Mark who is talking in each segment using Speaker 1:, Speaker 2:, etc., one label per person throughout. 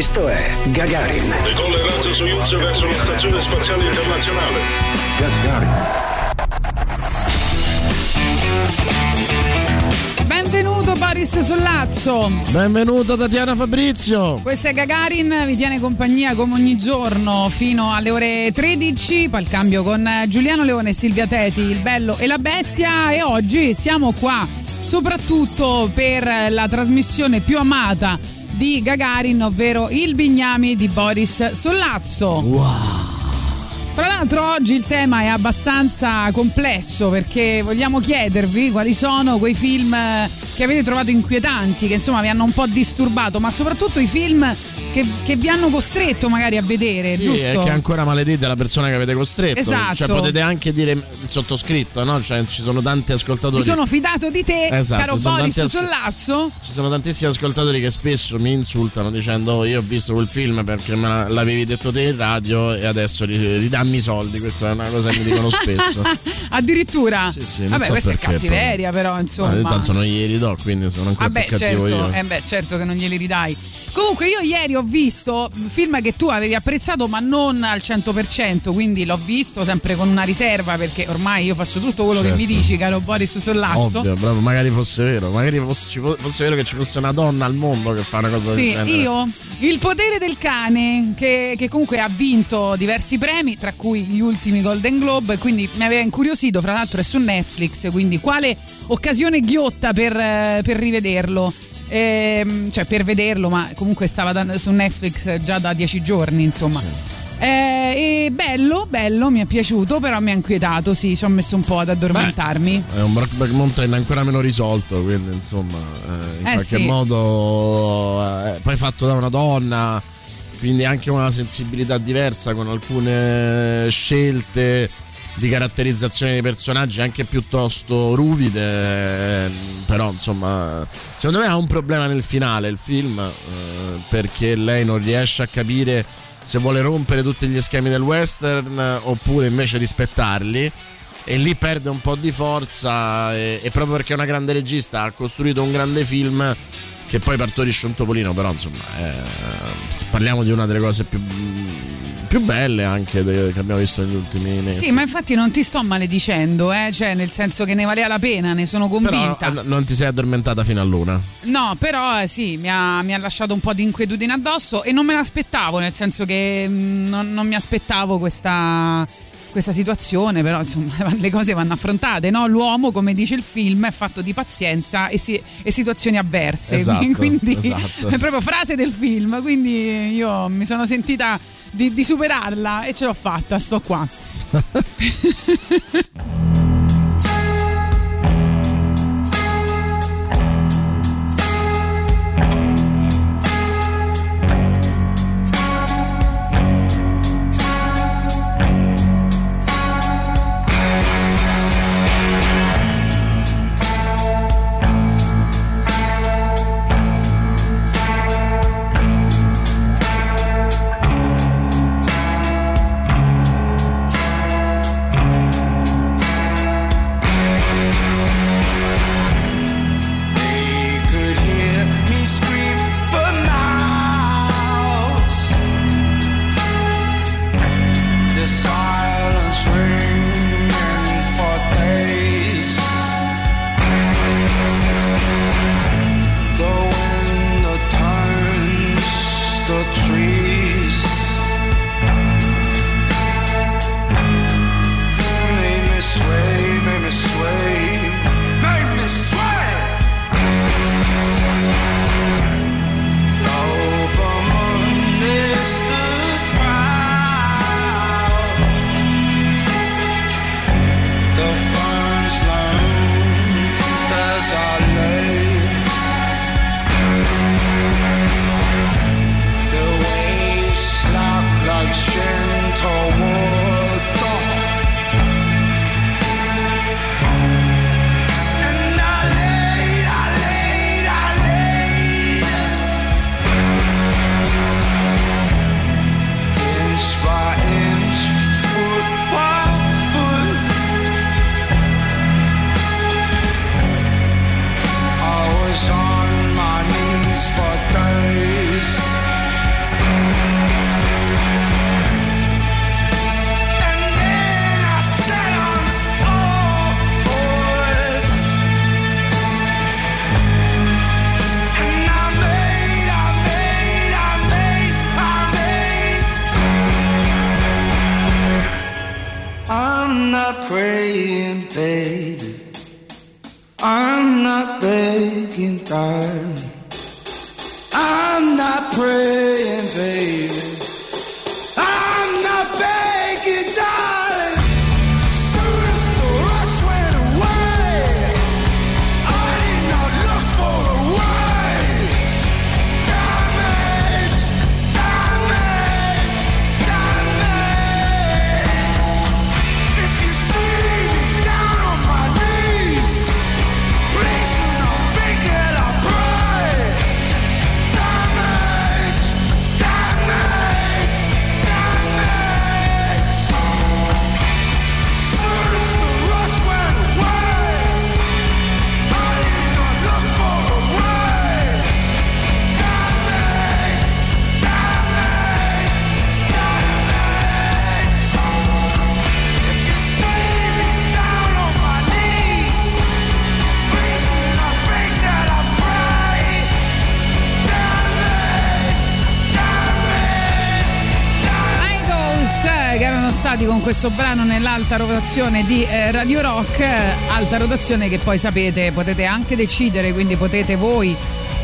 Speaker 1: Questo è Gagarin.
Speaker 2: Decolla il razzo Soyuz verso la Stazione Spaziale Internazionale.
Speaker 3: Gagarin.
Speaker 4: Benvenuto Boris Sollazzo.
Speaker 5: Benvenuta Tatiana Fabrizio.
Speaker 4: Questo è Gagarin, vi tiene compagnia come ogni giorno fino alle ore 13, poi il cambio con Giuliano Leone e Silvia Teti, il bello e la bestia e oggi siamo qua soprattutto per la trasmissione più amata di Gagarin, ovvero il Bignami di Boris Sollazzo. Tra l'altro oggi il tema è abbastanza complesso perché vogliamo chiedervi quali sono quei film che avete trovato inquietanti, che insomma vi hanno un po' disturbato, ma soprattutto i film che, che vi hanno costretto magari a vedere,
Speaker 5: Sì,
Speaker 4: giusto?
Speaker 5: è che ancora maledite la persona che avete costretto.
Speaker 4: Esatto.
Speaker 5: Cioè potete anche dire il sottoscritto, no? Cioè ci sono tanti ascoltatori.
Speaker 4: Mi sono fidato di te,
Speaker 5: Esatto,
Speaker 4: caro Boris
Speaker 5: asco-
Speaker 4: Sollazzo.
Speaker 5: Ci sono tantissimi ascoltatori che spesso mi insultano dicendo "Oh, io ho visto quel film perché me la- l'avevi detto te in radio e adesso ri- ridammi i soldi. Questa è una cosa che mi dicono spesso.
Speaker 4: Addirittura.
Speaker 5: Sì, sì,
Speaker 4: Vabbè,
Speaker 5: so
Speaker 4: questa
Speaker 5: perché,
Speaker 4: è cattiveria, però,
Speaker 5: Ma
Speaker 4: insomma.
Speaker 5: intanto non glieli do, quindi sono ancora
Speaker 4: Vabbè,
Speaker 5: più cattivo
Speaker 4: certo,
Speaker 5: io.
Speaker 4: eh beh, certo che non glieli ridai. Comunque io ieri ho visto un film che tu avevi apprezzato ma non al 100%, quindi l'ho visto sempre con una riserva perché ormai io faccio tutto quello che mi
Speaker 5: Certo.
Speaker 4: dici, caro Boris Sollazzo.
Speaker 5: Ovvio, bravo, magari fosse vero, magari fosse, fosse vero che ci fosse una donna al mondo che fa una cosa
Speaker 4: Sì,
Speaker 5: del genere.
Speaker 4: io Il potere del cane, che, che comunque ha vinto diversi premi, tra cui gli ultimi Golden Globe, quindi mi aveva incuriosito, fra l'altro è su Netflix, quindi quale occasione ghiotta per, eh, per rivederlo? Ehm, cioè per vederlo, ma comunque stava da- su Netflix già da dieci giorni, insomma. Eh, e bello, bello, mi è piaciuto, però mi ha inquietato, sì, ci ho messo un po' ad addormentarmi.
Speaker 5: È un Brokeback Mountain ancora meno risolto, quindi insomma, eh, in
Speaker 4: Eh,
Speaker 5: qualche
Speaker 4: sì.
Speaker 5: modo eh, poi fatto da una donna, quindi anche una sensibilità diversa con alcune scelte di caratterizzazione dei personaggi anche piuttosto ruvide, eh, però insomma, secondo me ha un problema nel finale il film, eh, perché lei non riesce a capire se vuole rompere tutti gli schemi del western eh, oppure invece rispettarli e lì perde un po' di forza e, e proprio perché è una grande regista ha costruito un grande film che poi partorisce un topolino però insomma eh, parliamo di una delle cose più, più belle anche de- che abbiamo visto negli ultimi mesi
Speaker 4: Sì, ma infatti non ti sto maledicendo, eh? cioè nel senso che ne valeva la pena, ne sono
Speaker 5: però
Speaker 4: convinta.
Speaker 5: eh, non ti sei addormentata fino a luna
Speaker 4: No, però eh, sì, mi ha, mi ha lasciato un po' di inquietudine addosso e non me l'aspettavo, nel senso che mh, non, non mi aspettavo questa, questa situazione, però insomma le cose vanno affrontate, no? L'uomo, come dice il film, è fatto di pazienza e, si- e situazioni avverse,
Speaker 5: Esatto,
Speaker 4: quindi
Speaker 5: esatto.
Speaker 4: è proprio frase del film, quindi io mi sono sentita di, di superarla e ce l'ho fatta, sto qua. questo brano nell'alta rotazione di eh, Radio Rock, eh, alta rotazione che poi sapete potete anche decidere, quindi potete voi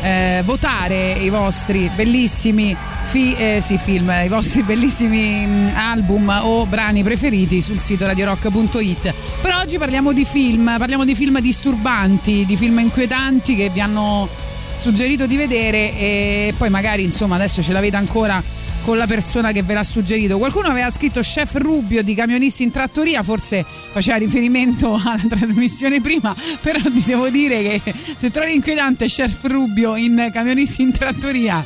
Speaker 4: eh, votare i vostri bellissimi fi- eh, sì, film, i vostri bellissimi mm, album o brani preferiti sul sito radiorock.it. Per oggi parliamo di film, parliamo di film disturbanti, di film inquietanti che vi hanno suggerito di vedere e poi magari insomma adesso ce l'avete ancora con la persona che ve l'ha suggerito. Qualcuno aveva scritto Chef Rubio di Camionisti in Trattoria, forse faceva riferimento alla trasmissione prima, però ti devo dire che se trovi inquietante Chef Rubio in Camionisti in Trattoria,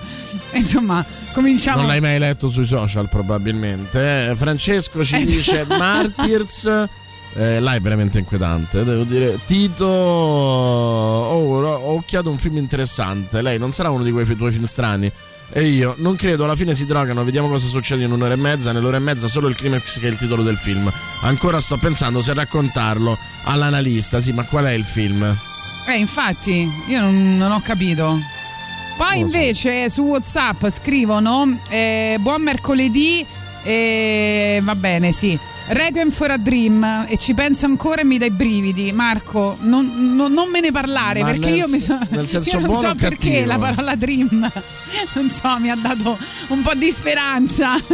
Speaker 4: insomma, cominciamo.
Speaker 5: Non l'hai mai letto sui social, probabilmente. eh. Francesco ci
Speaker 4: Eh,
Speaker 5: dice Martyrs. Eh, là è veramente inquietante, devo dire. Tito, oh, ho occhiato un film interessante. Lei non sarà uno di quei tuoi film strani. E io non credo, alla fine si drogano, vediamo cosa succede in un'ora e mezza. Nell'ora e mezza solo il climax che è il titolo del film. Ancora sto pensando se raccontarlo all'analista. Sì, ma qual è il film?
Speaker 4: Eh, infatti, io non, non ho capito. Poi invece su WhatsApp scrivono eh, buon mercoledì e va bene, sì. Requiem for a Dream e ci penso ancora e mi dai brividi. Marco, non, non- non me ne parlare
Speaker 5: Ma
Speaker 4: perché
Speaker 5: nel
Speaker 4: io mi sono.
Speaker 5: nel senso
Speaker 4: io non so perché
Speaker 5: cattivo?
Speaker 4: la parola dream, non so, mi ha dato un po' di speranza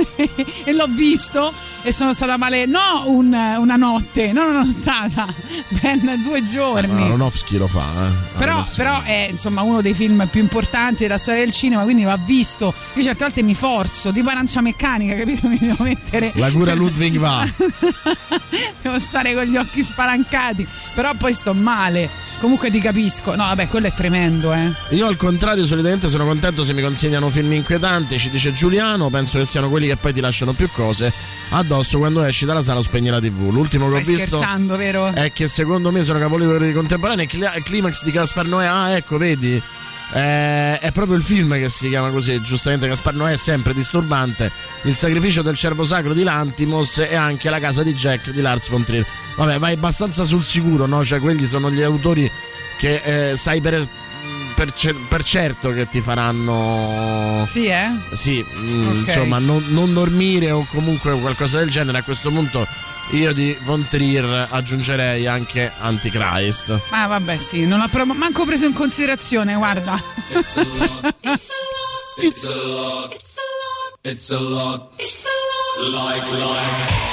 Speaker 4: e l'ho visto e sono stata male. No, un- una notte, non una nottata, ben due giorni.
Speaker 5: Aronofsky lo fa, eh.
Speaker 4: Però, però è insomma uno dei film più importanti della storia del cinema, quindi va visto. Io certe volte mi forzo, tipo arancia meccanica, capito? Mi devo mettere.
Speaker 5: La cura Ludwig va.
Speaker 4: devo stare con gli occhi spalancati. Però poi sto male. Comunque ti capisco. No, vabbè, quello è tremendo, eh.
Speaker 5: Io al contrario solitamente sono contento se mi consigliano film inquietanti, ci dice Giuliano, penso che siano quelli che poi ti lasciano più cose addosso quando esci dalla sala o spegni la tv. L'ultimo che
Speaker 4: Stai
Speaker 5: ho visto
Speaker 4: vero?
Speaker 5: è che secondo me sono capolavori contemporanei, Cli- Climax di Gaspar Noè, ah ecco vedi, Eh, è proprio il film che si chiama così, giustamente Gaspar Noè è sempre disturbante, il sacrificio del cervo sacro di Lantimos e anche la casa di Jack di Lars von Trier. Vabbè, vai abbastanza sul sicuro, no? Cioè quelli sono gli autori che eh, sai per, per per certo che ti faranno...
Speaker 4: Sì, eh?
Speaker 5: Sì, mm,
Speaker 4: Ok.
Speaker 5: insomma, non, non dormire o comunque qualcosa del genere. A questo punto io di Von Trier aggiungerei anche Antichrist.
Speaker 4: Ah, vabbè, sì, non l'ho proprio manco preso in considerazione, guarda.
Speaker 6: It's a lot. It's a lot. It's a lot. It's a lot. Like life.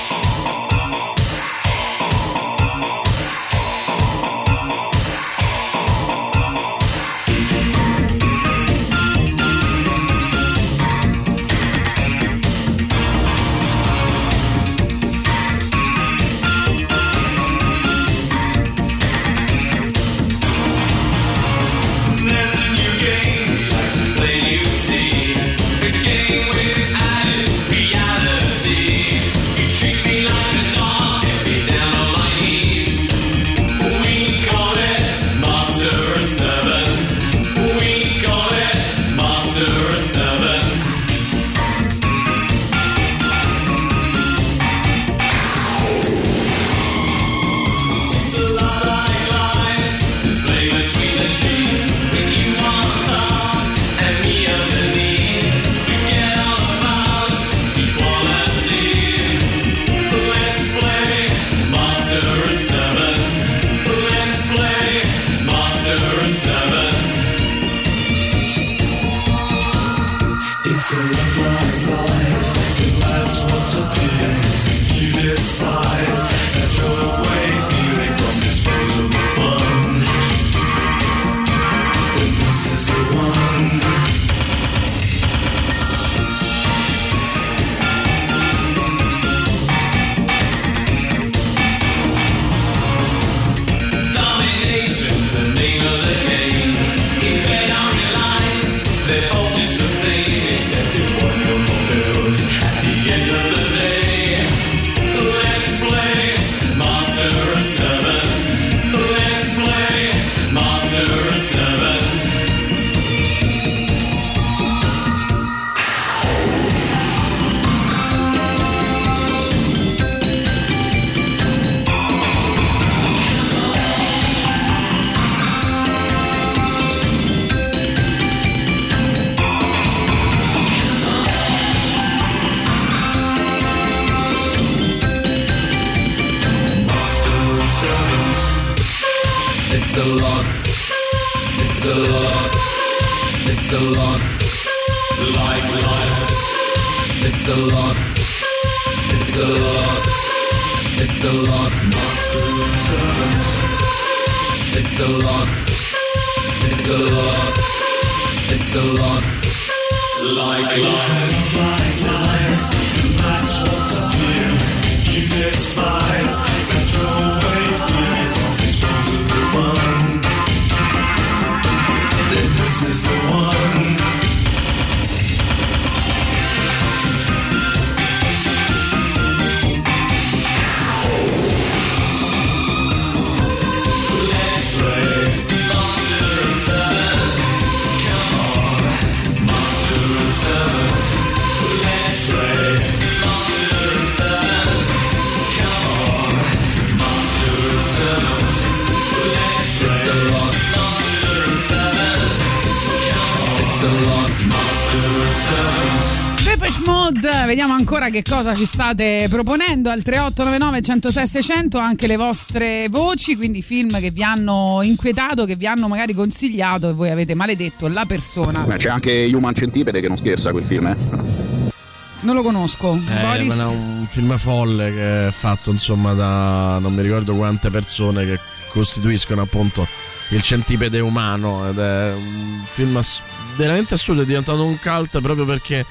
Speaker 4: Vediamo ancora che cosa ci state proponendo al 3899 106 600 anche le vostre voci, quindi film che vi hanno inquietato, che vi hanno magari consigliato e voi avete maledetto la persona.
Speaker 7: Beh, c'è anche Human Centipede che non scherza quel film, eh.
Speaker 4: Non lo conosco.
Speaker 5: Eh,
Speaker 4: Boris?
Speaker 5: ma è un film folle che è fatto insomma da non mi ricordo quante persone che costituiscono appunto il centipede umano ed è un film ass- veramente assurdo, è diventato un cult proprio perché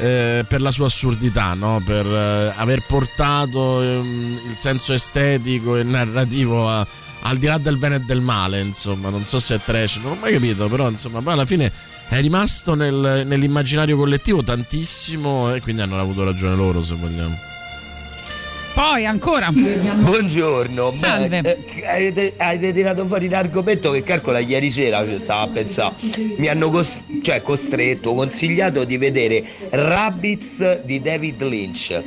Speaker 5: eh, per la sua assurdità, no? per eh, aver portato ehm, il senso estetico e narrativo a- al di là del bene e del male, insomma, non so se è trash, non ho mai capito, però insomma, poi alla fine è rimasto nel- nell'immaginario collettivo tantissimo e quindi hanno avuto ragione loro, se vogliamo.
Speaker 4: Poi ancora.
Speaker 8: Buongiorno,
Speaker 4: Salve.
Speaker 8: Beh, eh, avete, avete tirato fuori l'argomento che calcola ieri sera, ci stavo a pensare. Mi hanno cos- cioè, costretto, consigliato di vedere Rabbids di David Lynch.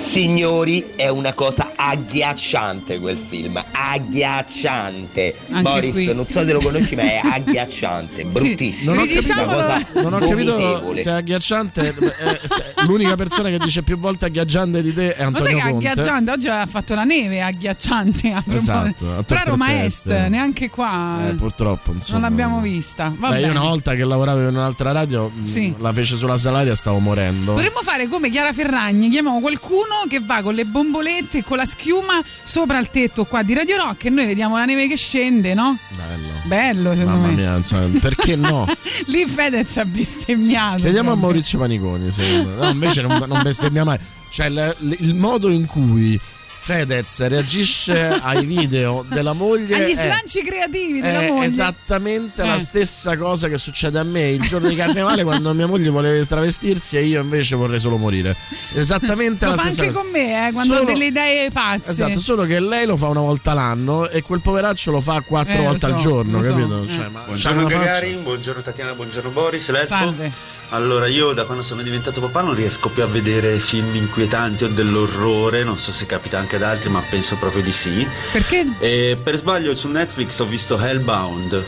Speaker 8: Signori, è una cosa agghiacciante quel film, agghiacciante.
Speaker 4: Anche
Speaker 8: Boris,
Speaker 4: qui.
Speaker 8: non so se lo conosci, ma è agghiacciante, bruttissimo.
Speaker 5: Non ho capito,
Speaker 8: cosa
Speaker 5: non ho capito se è agghiacciante. eh, se- l'unica persona che dice più volte agghiacciante di te è
Speaker 4: Ma sai
Speaker 5: Antonio
Speaker 4: che
Speaker 5: Conte.
Speaker 4: agghiacciante? Oggi ha fatto la neve agghiacciante. A.
Speaker 5: Esatto, a
Speaker 4: Però a Roma Est, neanche qua.
Speaker 5: Eh, purtroppo, insomma.
Speaker 4: non l'abbiamo vista.
Speaker 5: Beh, io una volta che lavoravo in un'altra radio,
Speaker 4: Sì.
Speaker 5: la fece sulla salaria, stavo morendo.
Speaker 4: Dovremmo fare come Chiara Ferragni, chiamiamo qualcuno che va con le bombolette e con la schiuma sopra il tetto qua di Radio Rock e noi vediamo la neve che scende, no?
Speaker 5: Bello.
Speaker 4: Bello, secondo
Speaker 5: Mamma
Speaker 4: me.
Speaker 5: mia, insomma, perché no?
Speaker 4: Lì Fedez ha bestemmiato.
Speaker 5: Chiediamo a. Maurizio Paniconi. secondo me. No, invece non, non bestemmia mai. Cioè, il, il modo in cui Fedez reagisce ai video della moglie.
Speaker 4: Agli
Speaker 5: è-
Speaker 4: slanci creativi della
Speaker 5: è
Speaker 4: moglie.
Speaker 5: esattamente
Speaker 4: Eh.
Speaker 5: la stessa cosa che succede a me il giorno di carnevale quando mia moglie vuole travestirsi e io invece vorrei solo morire. Esattamente
Speaker 4: Lo
Speaker 5: la
Speaker 4: fa
Speaker 5: stessa
Speaker 4: anche
Speaker 5: cosa.
Speaker 4: con me, eh, quando
Speaker 5: Solo-
Speaker 4: ha delle idee pazze.
Speaker 5: Esatto, solo che lei lo fa una volta l'anno e quel poveraccio lo fa quattro
Speaker 4: Eh,
Speaker 5: volte al
Speaker 4: so,
Speaker 5: giorno,
Speaker 4: lo so,
Speaker 5: capito?
Speaker 4: eh.
Speaker 5: Cioè, ma
Speaker 9: Buongiorno Gagarin, buongiorno Tatiana, buongiorno Boris, l'elfo.
Speaker 4: Salve.
Speaker 9: Allora, io da quando sono diventato papà non riesco più a vedere film inquietanti o dell'orrore, non so se capita anche ad altri, ma penso proprio di sì.
Speaker 4: Perché?
Speaker 9: E per sbaglio su Netflix ho visto Hellbound,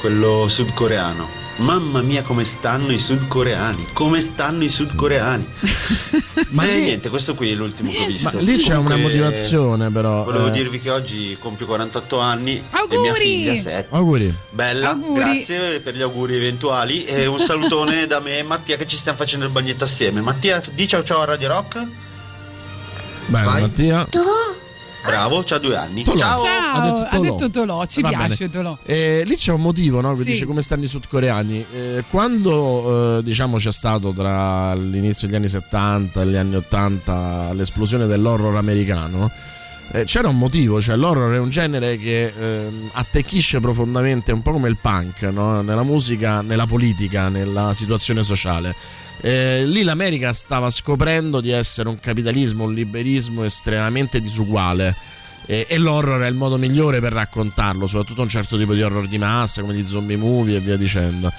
Speaker 9: quello sudcoreano. Mamma mia come stanno i sudcoreani, come stanno i sudcoreani.
Speaker 5: Ma
Speaker 9: e
Speaker 5: lì-
Speaker 9: niente, questo qui è l'ultimo che ho visto.
Speaker 5: Ma lì c'è una
Speaker 9: Comunque,
Speaker 5: motivazione, però.
Speaker 9: Volevo
Speaker 5: eh.
Speaker 9: dirvi che oggi compio 48 anni e
Speaker 4: Auguri!
Speaker 9: mia figlia 7.
Speaker 5: Auguri.
Speaker 9: Bella,
Speaker 4: Auguri.
Speaker 9: grazie per gli auguri eventuali e un salutone da me e Mattia che ci stiamo facendo il bagnetto assieme. Mattia, di ciao ciao a Radio Rock.
Speaker 5: Bene,
Speaker 9: Vai.
Speaker 5: Mattia.
Speaker 9: Bravo, c'ha due anni.
Speaker 5: Tolò.
Speaker 9: Ciao.
Speaker 4: Ciao,
Speaker 5: ha detto
Speaker 4: ha
Speaker 5: Tolò.
Speaker 4: detto Tolò, ci
Speaker 5: Va
Speaker 4: piace
Speaker 5: bene.
Speaker 4: Tolò.
Speaker 5: Eh, lì c'è un motivo, no? Che
Speaker 4: Sì.
Speaker 5: dice come stanno i sudcoreani. Eh, quando eh, diciamo c'è stato tra l'inizio degli anni 70 e gli anni 80 l'esplosione dell'horror americano, eh, c'era un motivo, cioè l'horror è un genere che ehm, attecchisce profondamente, un po' come il punk, no? nella musica, nella politica, nella situazione sociale. Eh, lì l'America stava scoprendo di essere un capitalismo, un liberismo estremamente disuguale. E, e l'horror è il modo migliore per raccontarlo, soprattutto un certo tipo di horror di massa, come di zombie movie e via dicendo.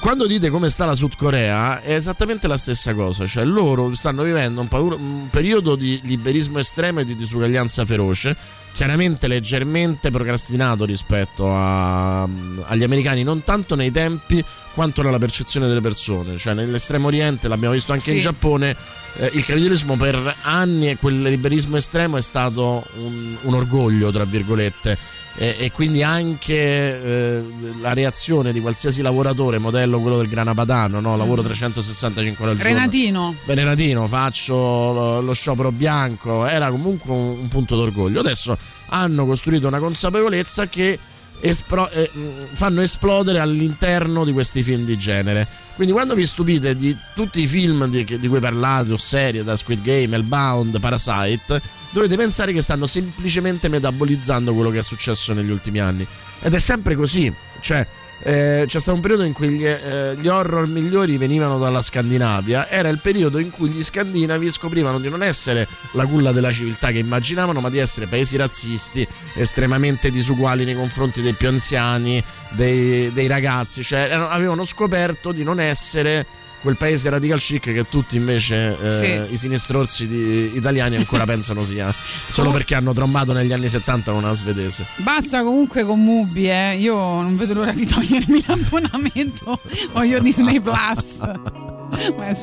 Speaker 5: Quando dite come sta la Sud Corea, è esattamente la stessa cosa, cioè loro stanno vivendo un, paur- un periodo di liberismo estremo e di disuguaglianza feroce, chiaramente leggermente procrastinato rispetto a- agli americani, non tanto nei tempi quanto nella percezione delle persone, cioè nell'estremo oriente, l'abbiamo visto anche in
Speaker 4: Sì.
Speaker 5: Giappone, eh, il capitalismo per anni e quel liberismo estremo è stato un, un orgoglio, tra virgolette. e, e quindi anche eh, la reazione di qualsiasi lavoratore, modello quello del Grana Padano, no? lavoro 365 ore al giorno.
Speaker 4: Renatino.
Speaker 5: Renatino, faccio lo, lo sciopero bianco, era comunque un, un punto d'orgoglio. Adesso hanno costruito una consapevolezza che espro- eh, fanno esplodere all'interno di questi film di genere. Quindi quando vi stupite di tutti i film di, di cui parlate, o serie, da Squid Game, Hellbound, Parasite, dovete pensare che stanno semplicemente metabolizzando quello che è successo negli ultimi anni. Ed è sempre così. Cioè, eh, c'è stato un periodo in cui gli, eh, gli horror migliori venivano dalla Scandinavia. Era il periodo in cui gli scandinavi scoprivano di non essere la culla della civiltà che immaginavano, ma di essere paesi razzisti, estremamente disuguali nei confronti dei più anziani, dei, dei ragazzi. Cioè, erano- avevano scoperto di non essere quel paese radical chic che tutti invece eh,
Speaker 4: Sì.
Speaker 5: i sinistrorsi di- italiani ancora pensano sia solo perché hanno trombato negli anni 70 una svedese.
Speaker 4: Basta comunque con Mubi, eh. Io non vedo l'ora di togliermi l'abbonamento. Voglio Disney Plus.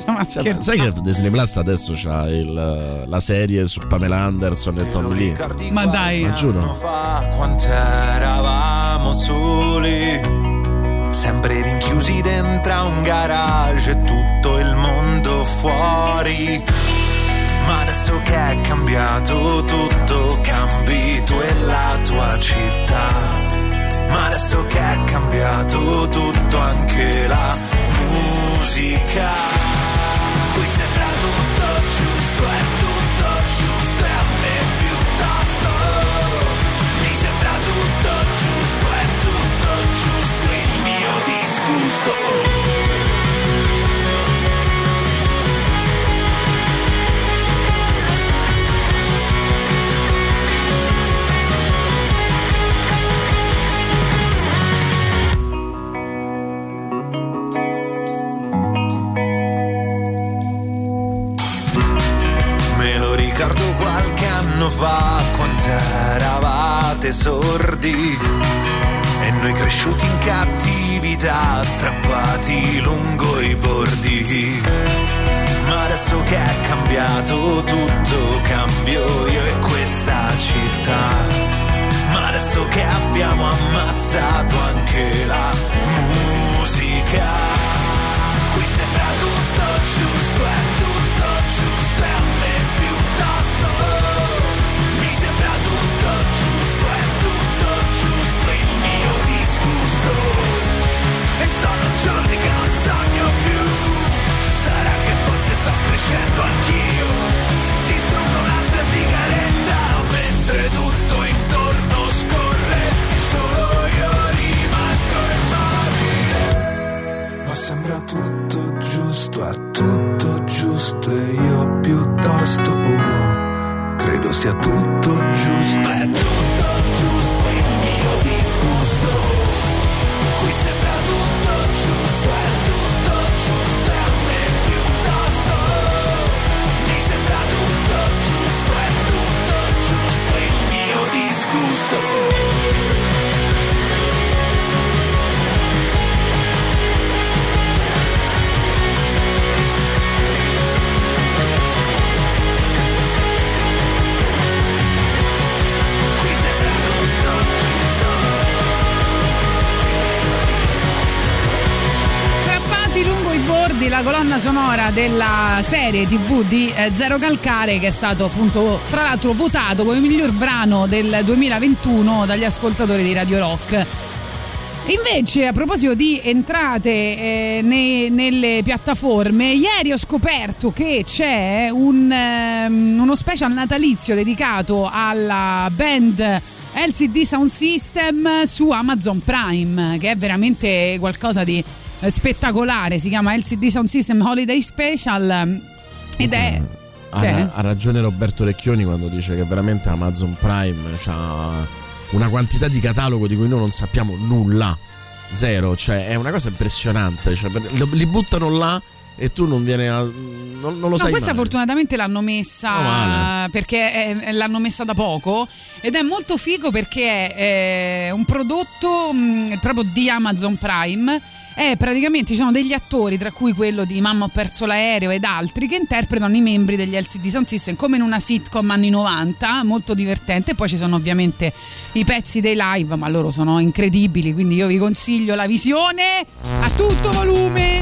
Speaker 4: Ma
Speaker 5: Cioè, sai che Disney Plus adesso c'ha il- la serie su Pamela Anderson e Tom Lee?
Speaker 4: Ma dai.
Speaker 5: Ma giuro.
Speaker 10: fa quanto eravamo soli Sempre rinchiusi dentro un garage e tutto il mondo fuori. Ma adesso che è cambiato tutto cambi tu e la tua città. Ma adesso che è cambiato tutto anche la musica. Qui sembra tutto sordi e noi cresciuti in cattività, strappati lungo i bordi. Ma adesso che è cambiato tutto, cambio io e questa città. Ma adesso che abbiamo ammazzato anche la musica. Qui sembra tutto giusto, crescendo anch'io Distruggo un'altra sigaretta Mentre tutto intorno scorre Solo io rimango immobile ma sembra tutto giusto, è tutto giusto e io piuttosto oh, credo sia tutto giusto. È tutto giusto il mio disgusto. Qui sembra tutto giusto, è tutto
Speaker 4: lungo i bordi la colonna sonora della serie tv di eh, Zero Calcare che è stato appunto fra l'altro votato come miglior brano del 2021 dagli ascoltatori di Radio Rock. Invece, a proposito di entrate eh, ne- nelle piattaforme, ieri ho scoperto che c'è un, ehm, uno special natalizio dedicato alla band LCD Sound System su Amazon Prime, che è veramente qualcosa di spettacolare. Si chiama LCD Sound System Holiday Special ed è.
Speaker 5: Ha, ra- ha ragione Roberto Recchioni quando dice che veramente Amazon Prime ha una quantità di catalogo di cui noi non sappiamo nulla. Zero, cioè è una cosa impressionante. cioè, li buttano là e tu non viene a, non, non lo
Speaker 4: No,
Speaker 5: sai
Speaker 4: questa
Speaker 5: mai.
Speaker 4: fortunatamente l'hanno messa
Speaker 5: Oh, male.
Speaker 4: perché è- l'hanno messa da poco ed è molto figo perché è un prodotto mh, proprio di Amazon Prime. È praticamente ci sono degli attori, tra cui quello di Mamma ho perso l'aereo ed altri, che interpretano i membri degli LCD Sound System come in una sitcom anni 90, molto divertente. Poi ci sono ovviamente i pezzi dei live, ma loro sono incredibili, quindi io vi consiglio la visione a tutto volume.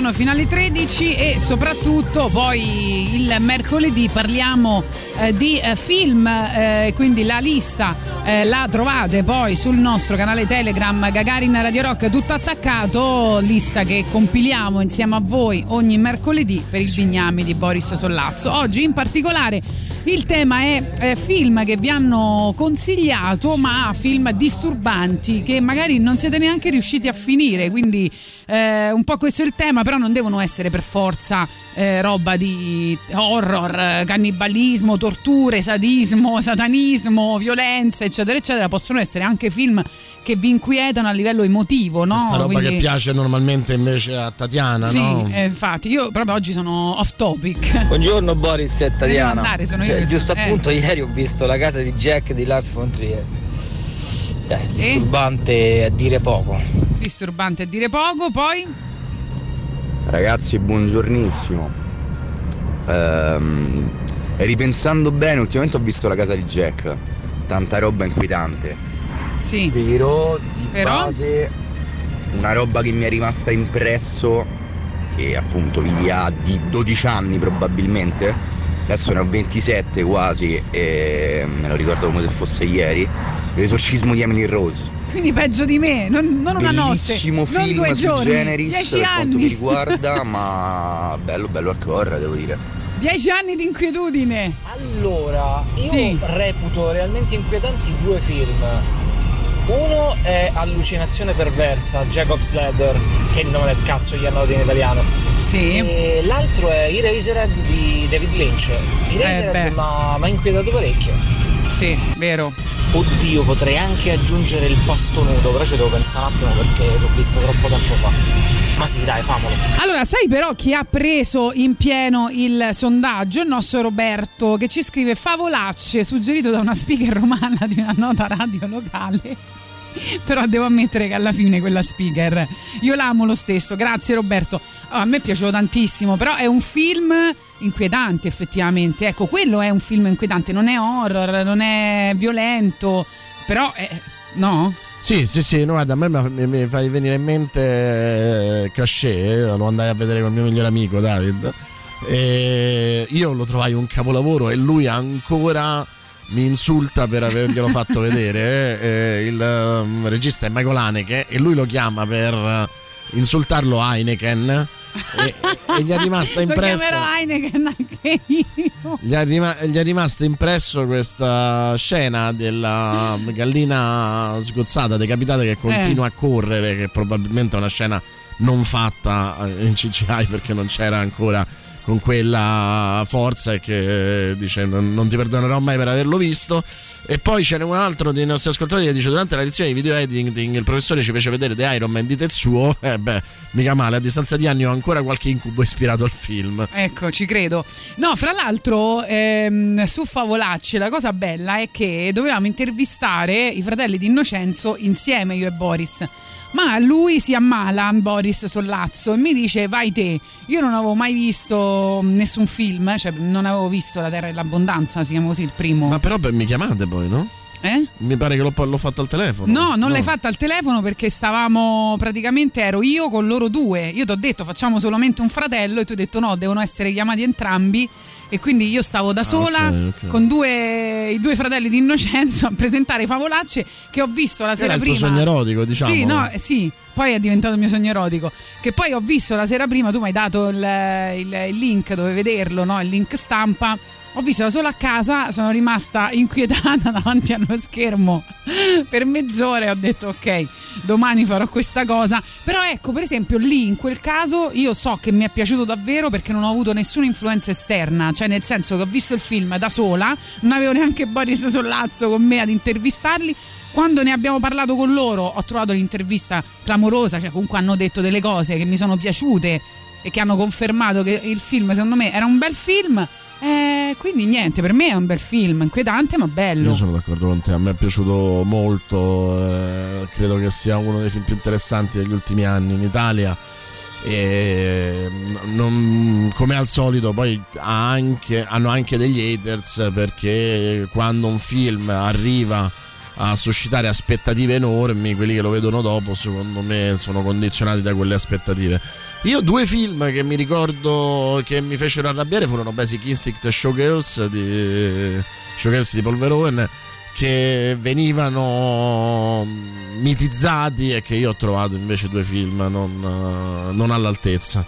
Speaker 4: Giorno fino alle 13 e soprattutto poi il mercoledì parliamo eh, di eh, film, eh, quindi la lista eh, la trovate poi sul nostro canale Telegram Gagarin Radio Rock tutto attaccato, lista che compiliamo insieme a voi ogni mercoledì per il Bignami di Boris Sollazzo. Oggi in particolare il tema è eh, film che vi hanno consigliato, ma film disturbanti che magari non siete neanche riusciti a finire. Quindi eh, un po' questo è il tema, però non devono essere per forza eh, roba di horror, eh, cannibalismo, torture, sadismo, satanismo, violenza, eccetera, eccetera. Possono essere anche film che vi inquietano a livello emotivo, no?
Speaker 5: Questa roba
Speaker 4: Quindi-
Speaker 5: che piace normalmente invece a Tatiana,
Speaker 4: Sì,
Speaker 5: no?
Speaker 4: eh, infatti, io proprio oggi sono off topic.
Speaker 11: Buongiorno Boris e Tatiana.
Speaker 4: andare, sono io
Speaker 11: Cioè, giusto
Speaker 4: eh.
Speaker 11: appunto ieri ho visto la casa di Jack di Lars von Trier. Eh, disturbante a dire poco.
Speaker 4: Disturbante a dire poco, poi
Speaker 12: Ragazzi, buongiornissimo. Ehm, ripensando bene, ultimamente ho visto la casa di Jack. Tanta roba inquietante.
Speaker 4: Sì.
Speaker 12: Però di
Speaker 4: Però?
Speaker 12: base una roba che mi è rimasta impresso, che appunto vidi a di 12 anni probabilmente. Adesso ne ho 27 quasi e me lo ricordo come se fosse ieri. L'esorcismo di Emily Rose.
Speaker 4: quindi peggio di me, non, non una notte,
Speaker 12: Bellissimo
Speaker 4: non
Speaker 12: film
Speaker 4: due
Speaker 12: su
Speaker 4: giorni,
Speaker 12: Generis
Speaker 4: dieci
Speaker 12: per quanto
Speaker 4: anni.
Speaker 12: mi riguarda, ma bello bello a correre, devo dire.
Speaker 4: Dieci anni di inquietudine.
Speaker 11: Allora, io
Speaker 4: Sì.
Speaker 11: reputo realmente inquietanti due film. Uno è Allucinazione perversa, Jacob's Ladder, che è il nome del cazzo gli hanno dato in italiano.
Speaker 4: Sì.
Speaker 11: E l'altro è Eraserhead di David Lynch. Eraserhead
Speaker 4: Eh,
Speaker 11: mi ha inquietato parecchio.
Speaker 4: Sì, vero.
Speaker 11: Oddio, potrei anche aggiungere il pasto nudo, però ci devo pensare un attimo perché l'ho visto troppo tempo fa. Ma sì, dai, famolo.
Speaker 4: Allora, sai però chi ha preso in pieno il sondaggio? Il nostro Roberto che ci scrive favolacce suggerito da una speaker romana di una nota radio locale. Però devo ammettere che alla fine quella speaker io l'amo lo stesso. Grazie Roberto. Oh, a me piaciuto tantissimo, però è un film inquietante effettivamente. Ecco, quello è un film inquietante, non è horror, non è violento, però è no?
Speaker 5: Sì, sì, sì, no, guarda, a me mi, mi fai venire in mente eh, Cachet, lo andai a vedere col mio migliore amico David. E io lo trovai un capolavoro e lui ancora mi insulta per averglielo fatto vedere. eh. il um, regista è Michael Haneke e lui lo chiama per eh, insultarlo Heineken. E, e gli è
Speaker 4: anche io.
Speaker 5: gli è, rima- gli è rimasto impresso questa scena della gallina sgozzata, decapitata che continua a correre, che probabilmente è una scena non fatta eh, in CGI perché non c'era ancora con quella forza e che dice non, non ti perdonerò mai per averlo visto. E poi ce n'è un altro dei nostri ascoltatori che dice durante la lezione di video editing il professore ci fece vedere The Iron Man, dite il suo, eh beh, mica male, a distanza di anni ho ancora qualche incubo ispirato al film.
Speaker 4: Ecco, ci credo. No, fra l'altro, ehm, su Favolacci la cosa bella è che dovevamo intervistare i fratelli di Innocenzo insieme, io e Boris. Ma lui si ammala, Boris Sollazzo, e mi dice: Vai te. Io non avevo mai visto nessun film, cioè non avevo visto La Terra e l'Abbondanza, si chiama così il primo.
Speaker 5: Ma però beh, mi chiamate poi, no?
Speaker 4: Eh?
Speaker 5: Mi pare che l'ho, l'ho fatto al telefono.
Speaker 4: No, non l'hai fatta al telefono perché stavamo praticamente ero io con loro due. Io ti ho detto facciamo solamente un fratello e tu hai detto no, devono essere chiamati entrambi. E quindi io stavo da sola
Speaker 5: ok, ok.
Speaker 4: con due, i due fratelli di Innocenzo a presentare Favolacce che ho visto la sera
Speaker 5: Era il tuo
Speaker 4: prima.
Speaker 5: sogno erotico, diciamo.
Speaker 4: Sì, no, eh, sì, poi è diventato il mio sogno erotico. Che poi ho visto la sera prima, tu mi hai dato il, il- il link dove vederlo, no? il link stampa. Ho visto da sola a casa, sono rimasta inquietata davanti allo schermo per mezz'ora e ho detto ok, domani farò questa cosa. Però ecco, per esempio, lì in quel caso io so che mi è piaciuto davvero perché non ho avuto nessuna influenza esterna, cioè nel senso che ho visto il film da sola, non avevo neanche Boris Sollazzo con me ad intervistarli. Quando ne abbiamo parlato con loro ho trovato l'intervista clamorosa, cioè comunque hanno detto delle cose che mi sono piaciute e che hanno confermato che il film secondo me era un bel film. Eh, quindi niente, per me è un bel film, inquietante ma bello.
Speaker 5: Io sono d'accordo con te, a me è piaciuto molto, eh, credo che sia uno dei film più interessanti degli ultimi anni in Italia. E non- come al solito poi ha anche- hanno anche degli haters perché quando un film arriva a suscitare aspettative enormi, quelli che lo vedono dopo secondo me sono condizionati da quelle aspettative.
Speaker 13: Io due film che mi ricordo che mi fecero arrabbiare furono Basic Instinct Showgirls di, Showgirls di Paul Verhoeven che venivano mitizzati e che io ho trovato invece due film non, non all'altezza.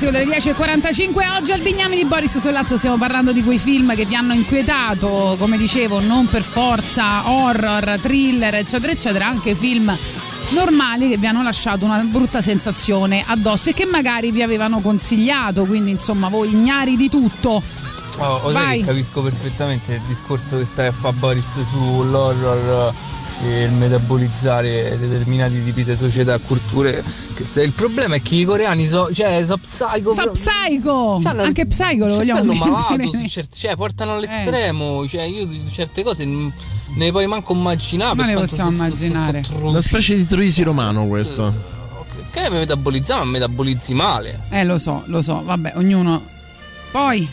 Speaker 4: Classico delle 10.45. Oggi al Bignami di Boris Sollazzo stiamo parlando di quei film che vi hanno inquietato, come dicevo, non per forza horror, thriller, eccetera, eccetera, anche film normali che vi hanno lasciato una brutta sensazione addosso e che magari vi avevano consigliato, quindi insomma voi ignari di tutto.
Speaker 14: Oh, che capisco perfettamente il discorso che stai a fare Boris sull'horror il metabolizzare determinati tipi di società e culture. Che se- il problema è che i coreani sono cioè, so psycho.
Speaker 4: So psycho!
Speaker 14: C'hanno-
Speaker 4: Anche psycho lo vogliamo
Speaker 14: Hanno
Speaker 4: mettere.
Speaker 14: malato su certi- cioè portano all'estremo, cioè io certe cose ne puoi manco immaginare.
Speaker 4: Ma
Speaker 14: quanto
Speaker 4: possiamo
Speaker 14: so- so- so-
Speaker 4: immaginare.
Speaker 14: so-
Speaker 5: Una specie di truisi romano questo.
Speaker 14: Che ma metabolizzi male.
Speaker 4: Eh lo so, lo so, vabbè, ognuno. Poi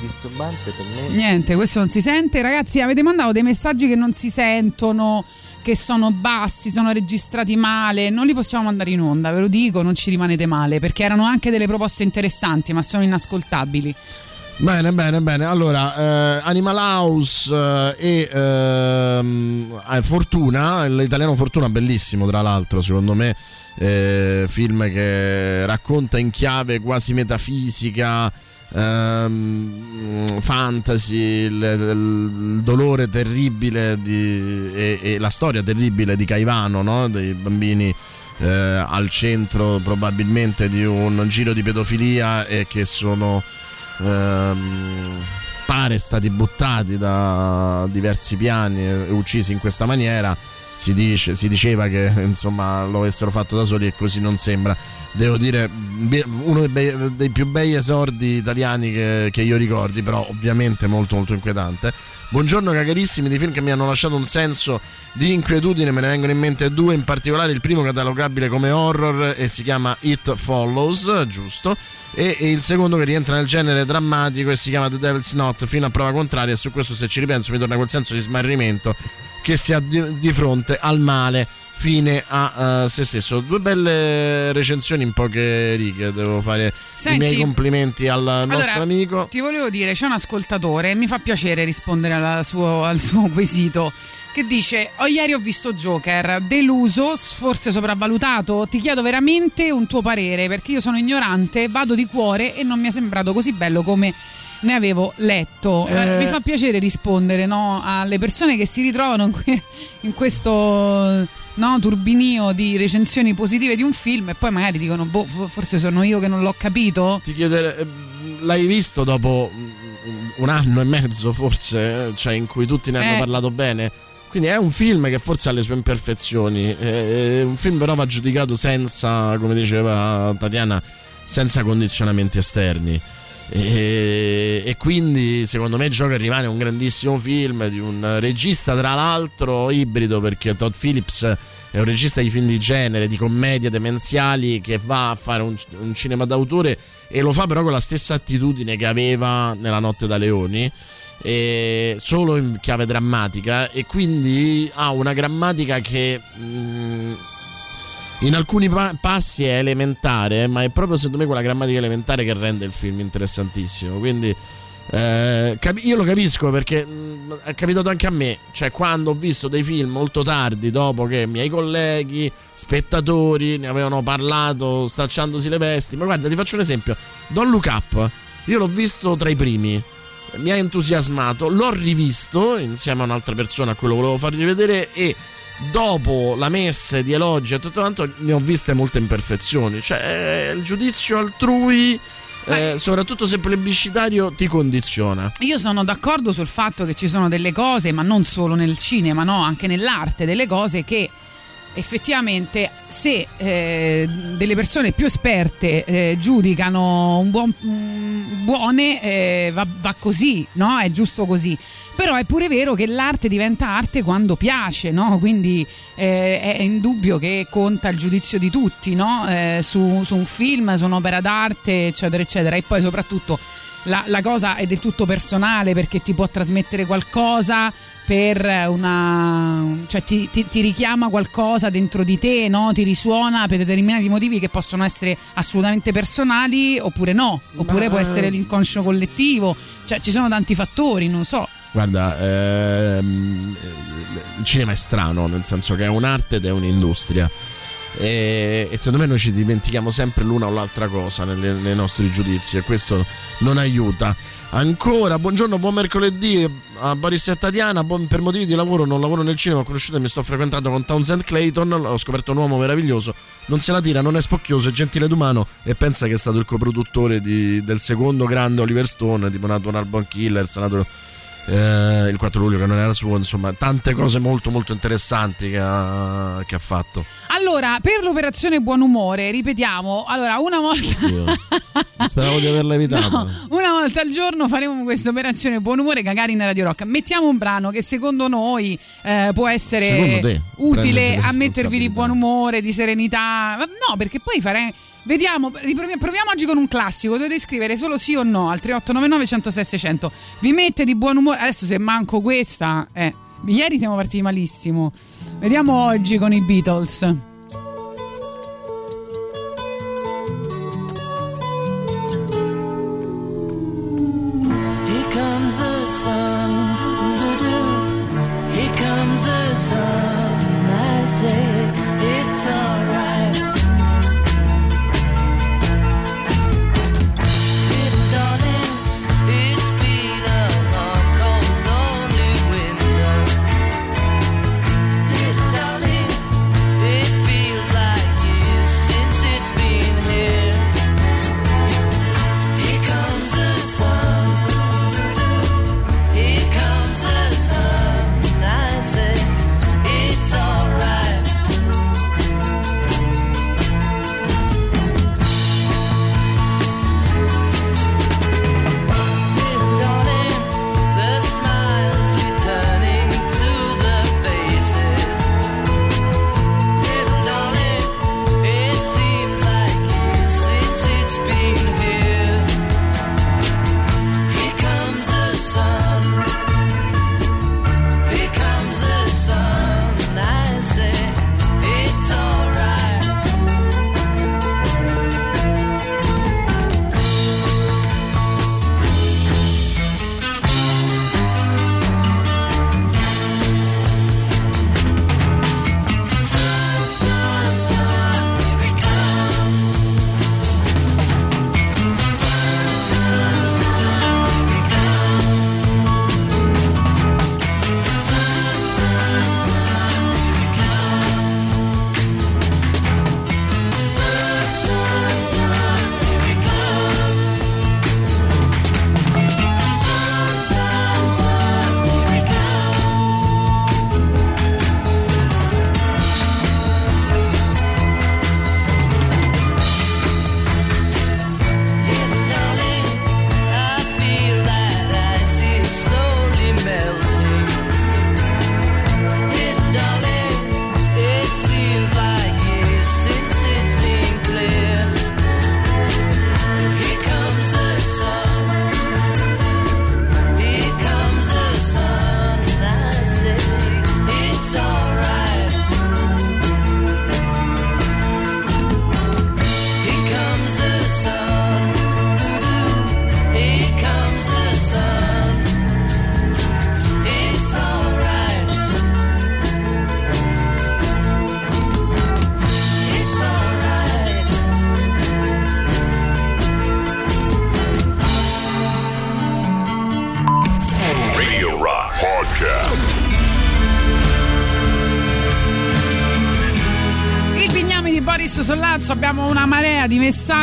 Speaker 14: disturbante per me.
Speaker 4: Niente, questo non si sente. Ragazzi, avete mandato dei messaggi che non si sentono, che sono bassi, sono registrati male. Non li possiamo mandare in onda, ve lo dico, non ci rimanete male, perché erano anche delle proposte interessanti, ma sono inascoltabili.
Speaker 5: Bene, bene, bene. Allora, eh, Animal House eh, e ehm, eh, Fortuna, l'italiano Fortuna, bellissimo tra l'altro, secondo me. eh, film che racconta in chiave quasi metafisica, ehm, fantasy, il, il dolore terribile di- e, e la storia terribile di Caivano, no? dei bambini eh, al centro probabilmente di un giro di pedofilia e che sono ehm, pare stati buttati da diversi piani e uccisi in questa maniera si, dice, si diceva che insomma lo avessero fatto da soli e così non sembra. Devo dire uno dei, bei- dei più bei esordi italiani che, che io ricordi però ovviamente molto molto inquietante. Buongiorno cagarissimi di film che mi hanno lasciato un senso di inquietudine. Me ne vengono in mente due in particolare il primo catalogabile come horror e si chiama It Follows giusto? E, e il secondo che rientra nel genere drammatico e si chiama The Devil's Not fino a prova contraria. E su questo se ci ripenso mi torna quel senso di smarrimento che si ha di, di fronte al male fine a eh, se stesso due belle recensioni in poche righe devo fare
Speaker 4: Senti,
Speaker 5: i miei complimenti al nostro
Speaker 4: allora,
Speaker 5: amico
Speaker 4: Ti volevo dire, c'è un ascoltatore e mi fa piacere rispondere suo- al suo quesito che dice: "Oh, ieri ho visto Joker, deluso, forse sopravvalutato. Ti chiedo veramente un tuo parere perché io sono ignorante, vado di cuore e non mi è sembrato così bello come ne avevo letto. Eh,
Speaker 5: Eh.
Speaker 4: mi fa piacere rispondere no, alle persone che si ritrovano in, que- in questo no, turbinio di recensioni positive di un film e poi magari dicono: Boh, fo- forse sono io che non l'ho capito.
Speaker 5: ti chiedere eh, l'hai visto dopo un anno e mezzo forse eh, cioè in cui tutti ne hanno
Speaker 4: Eh.
Speaker 5: parlato bene quindi è un film che forse ha le sue imperfezioni è un film però va giudicato senza come diceva Tatiana senza condizionamenti esterni e, e quindi secondo me Joker rimane un grandissimo film di un regista tra l'altro ibrido perché Todd Phillips è un regista di film di genere, di commedie demenziali che va a fare un, un cinema d'autore e lo fa però con la stessa attitudine che aveva nella Notte da Leoni solo in chiave drammatica e quindi ha una grammatica che mm, in alcuni pa- passi è elementare ma è proprio secondo me quella grammatica elementare che rende il film interessantissimo. Quindi eh, capi- io lo capisco perché mh, è capitato anche a me. Cioè quando ho visto dei film molto tardi dopo che miei colleghi spettatori ne avevano parlato stracciandosi le vesti. Ma guarda ti faccio un esempio. Don't Look Up io l'ho visto tra i primi. Mi ha entusiasmato, l'ho rivisto insieme a un'altra persona a cui lo volevo fargli vedere e dopo la messa di elogi e tutto quanto ne ho viste molte imperfezioni, cioè eh, il giudizio altrui eh, soprattutto se plebiscitario ti condiziona.
Speaker 4: Io sono d'accordo sul fatto che ci sono delle cose, ma non solo nel cinema, no? anche nell'arte, delle cose che effettivamente se eh, delle persone più esperte eh, giudicano un buon, mm, buone eh, va, va così, no? È giusto così. Però è pure vero che l'arte diventa arte quando piace, no? Quindi eh, è indubbio che conta il giudizio di tutti, no? Eh, su, su un film, su un'opera d'arte, eccetera, eccetera. E poi soprattutto la, la cosa è del tutto personale perché ti può trasmettere qualcosa per una cioè ti, ti- ti richiama qualcosa dentro di te no? ti risuona per determinati motivi che possono essere assolutamente personali oppure no oppure
Speaker 5: Ma-
Speaker 4: può essere l'inconscio collettivo cioè ci sono tanti fattori non so
Speaker 5: Guarda, ehm, il cinema è strano, nel senso che è un'arte ed è un'industria. E, e secondo me noi ci dimentichiamo sempre l'una o l'altra cosa nelle- nei nostri giudizi e questo non aiuta. Ancora, buongiorno, buon mercoledì a Boris e Tatiana. Buon- per motivi di lavoro non lavoro nel cinema, ho conosciuto e mi sto frequentando con Townsend Clayton. Ho scoperto un uomo meraviglioso. Non se la tira, non è spocchioso, è gentile ed umano. E pensa che è stato il coproduttore di- del secondo grande Oliver Stone, tipo nato un Arbon Killers, nato eh, il 4 luglio che non era suo. Insomma, tante cose molto, molto interessanti che ha, che ha fatto.
Speaker 15: Allora, per l'operazione buon umore, ripetiamo, allora una volta,
Speaker 5: Speravo di averla evitata.
Speaker 15: no, una volta al giorno faremo questa operazione buon umore Gagarin Radio Rock. Mettiamo un brano che secondo noi eh, può essere
Speaker 5: te?
Speaker 15: utile a mettervi di buon umore, di serenità. No, perché poi farei... Vediamo, proviamo oggi con un classico. Dovete scrivere solo sì o no al 3899 106 600. Vi mette di buon umore. Adesso se manco questa, eh. Ieri siamo partiti malissimo. Vediamo oggi con i Beatles.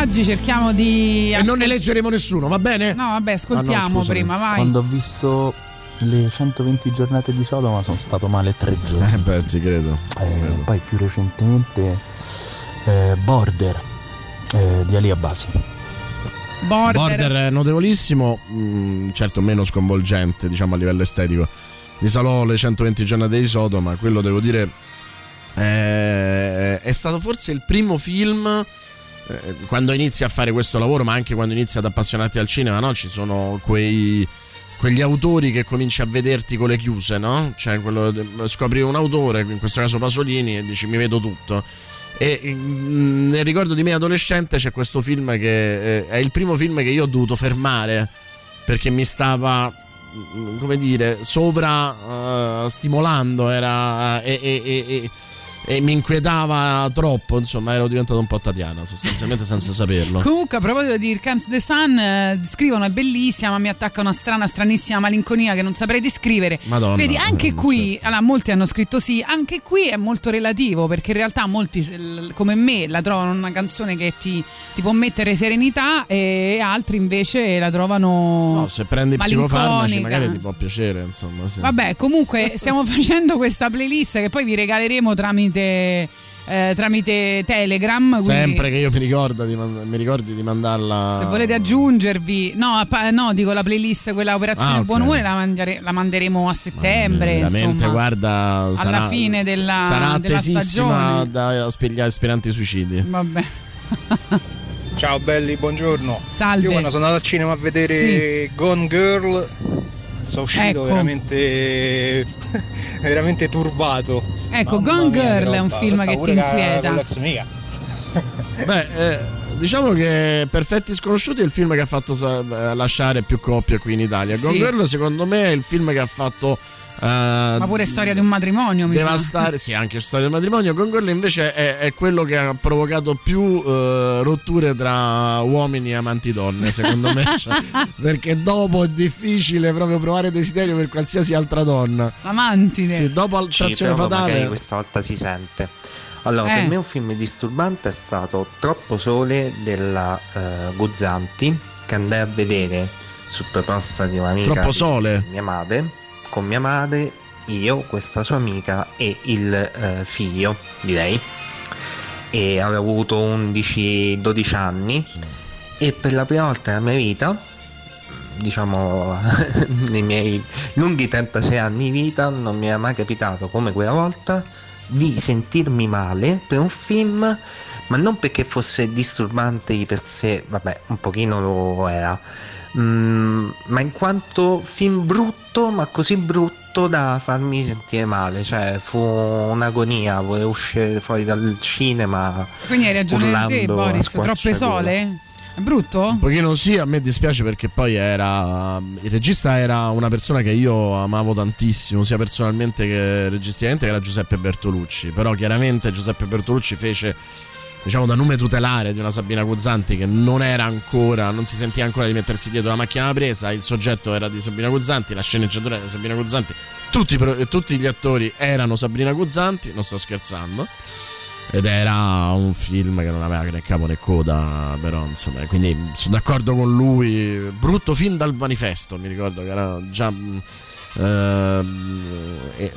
Speaker 15: Messaggi, cerchiamo di...
Speaker 5: E non ne leggeremo nessuno, va bene?
Speaker 15: No, vabbè, ascoltiamo
Speaker 5: Ah, no,
Speaker 15: prima, vai.
Speaker 16: Quando ho visto le 120 giornate di Sodoma sono stato male tre giorni.
Speaker 5: Eh beh, ti credo.
Speaker 16: Eh, poi più recentemente eh, Border eh, di Ali Abbasi.
Speaker 15: Border.
Speaker 5: Border è notevolissimo, mm, certo meno sconvolgente diciamo a livello estetico. Di Salò, le 120 giornate di Sodoma, quello devo dire eh, è stato forse il primo film eh, quando inizi a fare questo lavoro, ma anche quando inizi ad appassionarti al cinema, no? Ci sono quei quegli autori che cominci a vederti con le chiuse, no? Cioè, quello, scopri un autore, in questo caso Pasolini, e dici mi vedo tutto. E mm, nel ricordo di me adolescente c'è questo film che eh, è il primo film che io ho dovuto fermare perché mi stava mm, come dire sovra eh, stimolando era e, e- e- e- e mi inquietava troppo, insomma, ero diventato un po' Tatiana, sostanzialmente senza saperlo.
Speaker 4: Comunque, a proposito di Comes the Sun, eh, scrivono è bellissima, ma mi attacca una strana, stranissima malinconia che non saprei descrivere.
Speaker 5: Madonna.
Speaker 4: Vedi, anche
Speaker 5: Eh,
Speaker 4: qui, allora, molti hanno scritto sì, anche qui è molto relativo, perché in realtà molti come me la trovano una canzone che ti, ti può mettere serenità e altri invece la trovano
Speaker 5: No, se prendi psicofarmaci magari ti può piacere, insomma. sì.
Speaker 4: Vabbè, comunque stiamo facendo questa playlist che poi vi regaleremo tramite, eh, tramite Telegram. quindi
Speaker 5: Sempre che io mi, ricordo di mand- mi ricordi di mandarla.
Speaker 4: Se volete aggiungervi, no, pa- no, dico la playlist, quella Operazione
Speaker 5: Ah, ok.
Speaker 4: Buon Umore, la, mandiare- la manderemo a settembre.
Speaker 5: Veramente,
Speaker 4: insomma.
Speaker 5: guarda,
Speaker 4: alla
Speaker 5: sarà,
Speaker 4: fine della,
Speaker 5: sarà
Speaker 4: della stagione.
Speaker 5: da spiegare aspiranti suicidi.
Speaker 4: Vabbè.
Speaker 17: Ciao belli, buongiorno.
Speaker 4: Salve.
Speaker 17: Io quando sono andato al cinema a vedere Gone Girl sono uscito
Speaker 4: Ecco.
Speaker 17: veramente veramente turbato.
Speaker 4: Ecco,
Speaker 17: Mamma
Speaker 4: Gone
Speaker 17: mia,
Speaker 4: Girl è un film che ti inquieta.
Speaker 17: mia.
Speaker 5: Beh, eh, diciamo che Perfetti Sconosciuti è il film che ha fatto eh, lasciare più coppie qui in Italia.
Speaker 4: Sì.
Speaker 5: Gone Girl, secondo me, è il film che ha fatto. Eh,
Speaker 4: Ma pure storia di un matrimonio, mi sa.
Speaker 5: devastare, sì, anche storia del matrimonio. Gone Girl invece è, è quello che ha provocato più eh, rotture tra uomini e amanti donne, secondo me. Cioè, perché dopo è difficile proprio provare desiderio per qualsiasi altra donna.
Speaker 4: L'amantide.
Speaker 5: Sì, dopo
Speaker 18: Sì,
Speaker 5: Attrazione
Speaker 18: però
Speaker 5: Fatale.
Speaker 18: magari questa volta si sente. Allora,
Speaker 4: Eh.
Speaker 18: per me un film disturbante è stato Troppo Sole della eh, Guzzanti, che andai a vedere su proposta di un'amica
Speaker 5: Troppo
Speaker 18: di
Speaker 5: Sole.
Speaker 18: mia madre, con mia madre, io, questa sua amica e il eh, figlio di lei. E avevo avuto 11-12 anni e per la prima volta nella mia vita diciamo nei miei lunghi 36 anni di vita non mi è mai capitato come quella volta di sentirmi male per un film ma non perché fosse disturbante di per sé vabbè un pochino lo era Mm, ma in quanto film brutto ma così brutto da farmi sentire male cioè fu un'agonia volevo uscire fuori dal cinema
Speaker 4: Quindi hai ragione te, Boris. Troppe sole? È brutto?
Speaker 5: Un pochino sì, a me dispiace perché poi era. Il regista era una persona che io amavo tantissimo, sia personalmente che registicamente, che era Giuseppe Bertolucci. Però chiaramente Giuseppe Bertolucci fece, diciamo, da nome tutelare di una Sabina Guzzanti che non era ancora, non si sentiva ancora di mettersi dietro la macchina da presa. Il soggetto era di Sabina Guzzanti, la sceneggiatura era di Sabina Guzzanti, tutti, tutti gli attori erano Sabrina Guzzanti, non sto scherzando. Ed era un film che non aveva né capo né coda, però insomma, quindi sono d'accordo con lui. Brutto film dal manifesto, mi ricordo che era già eh,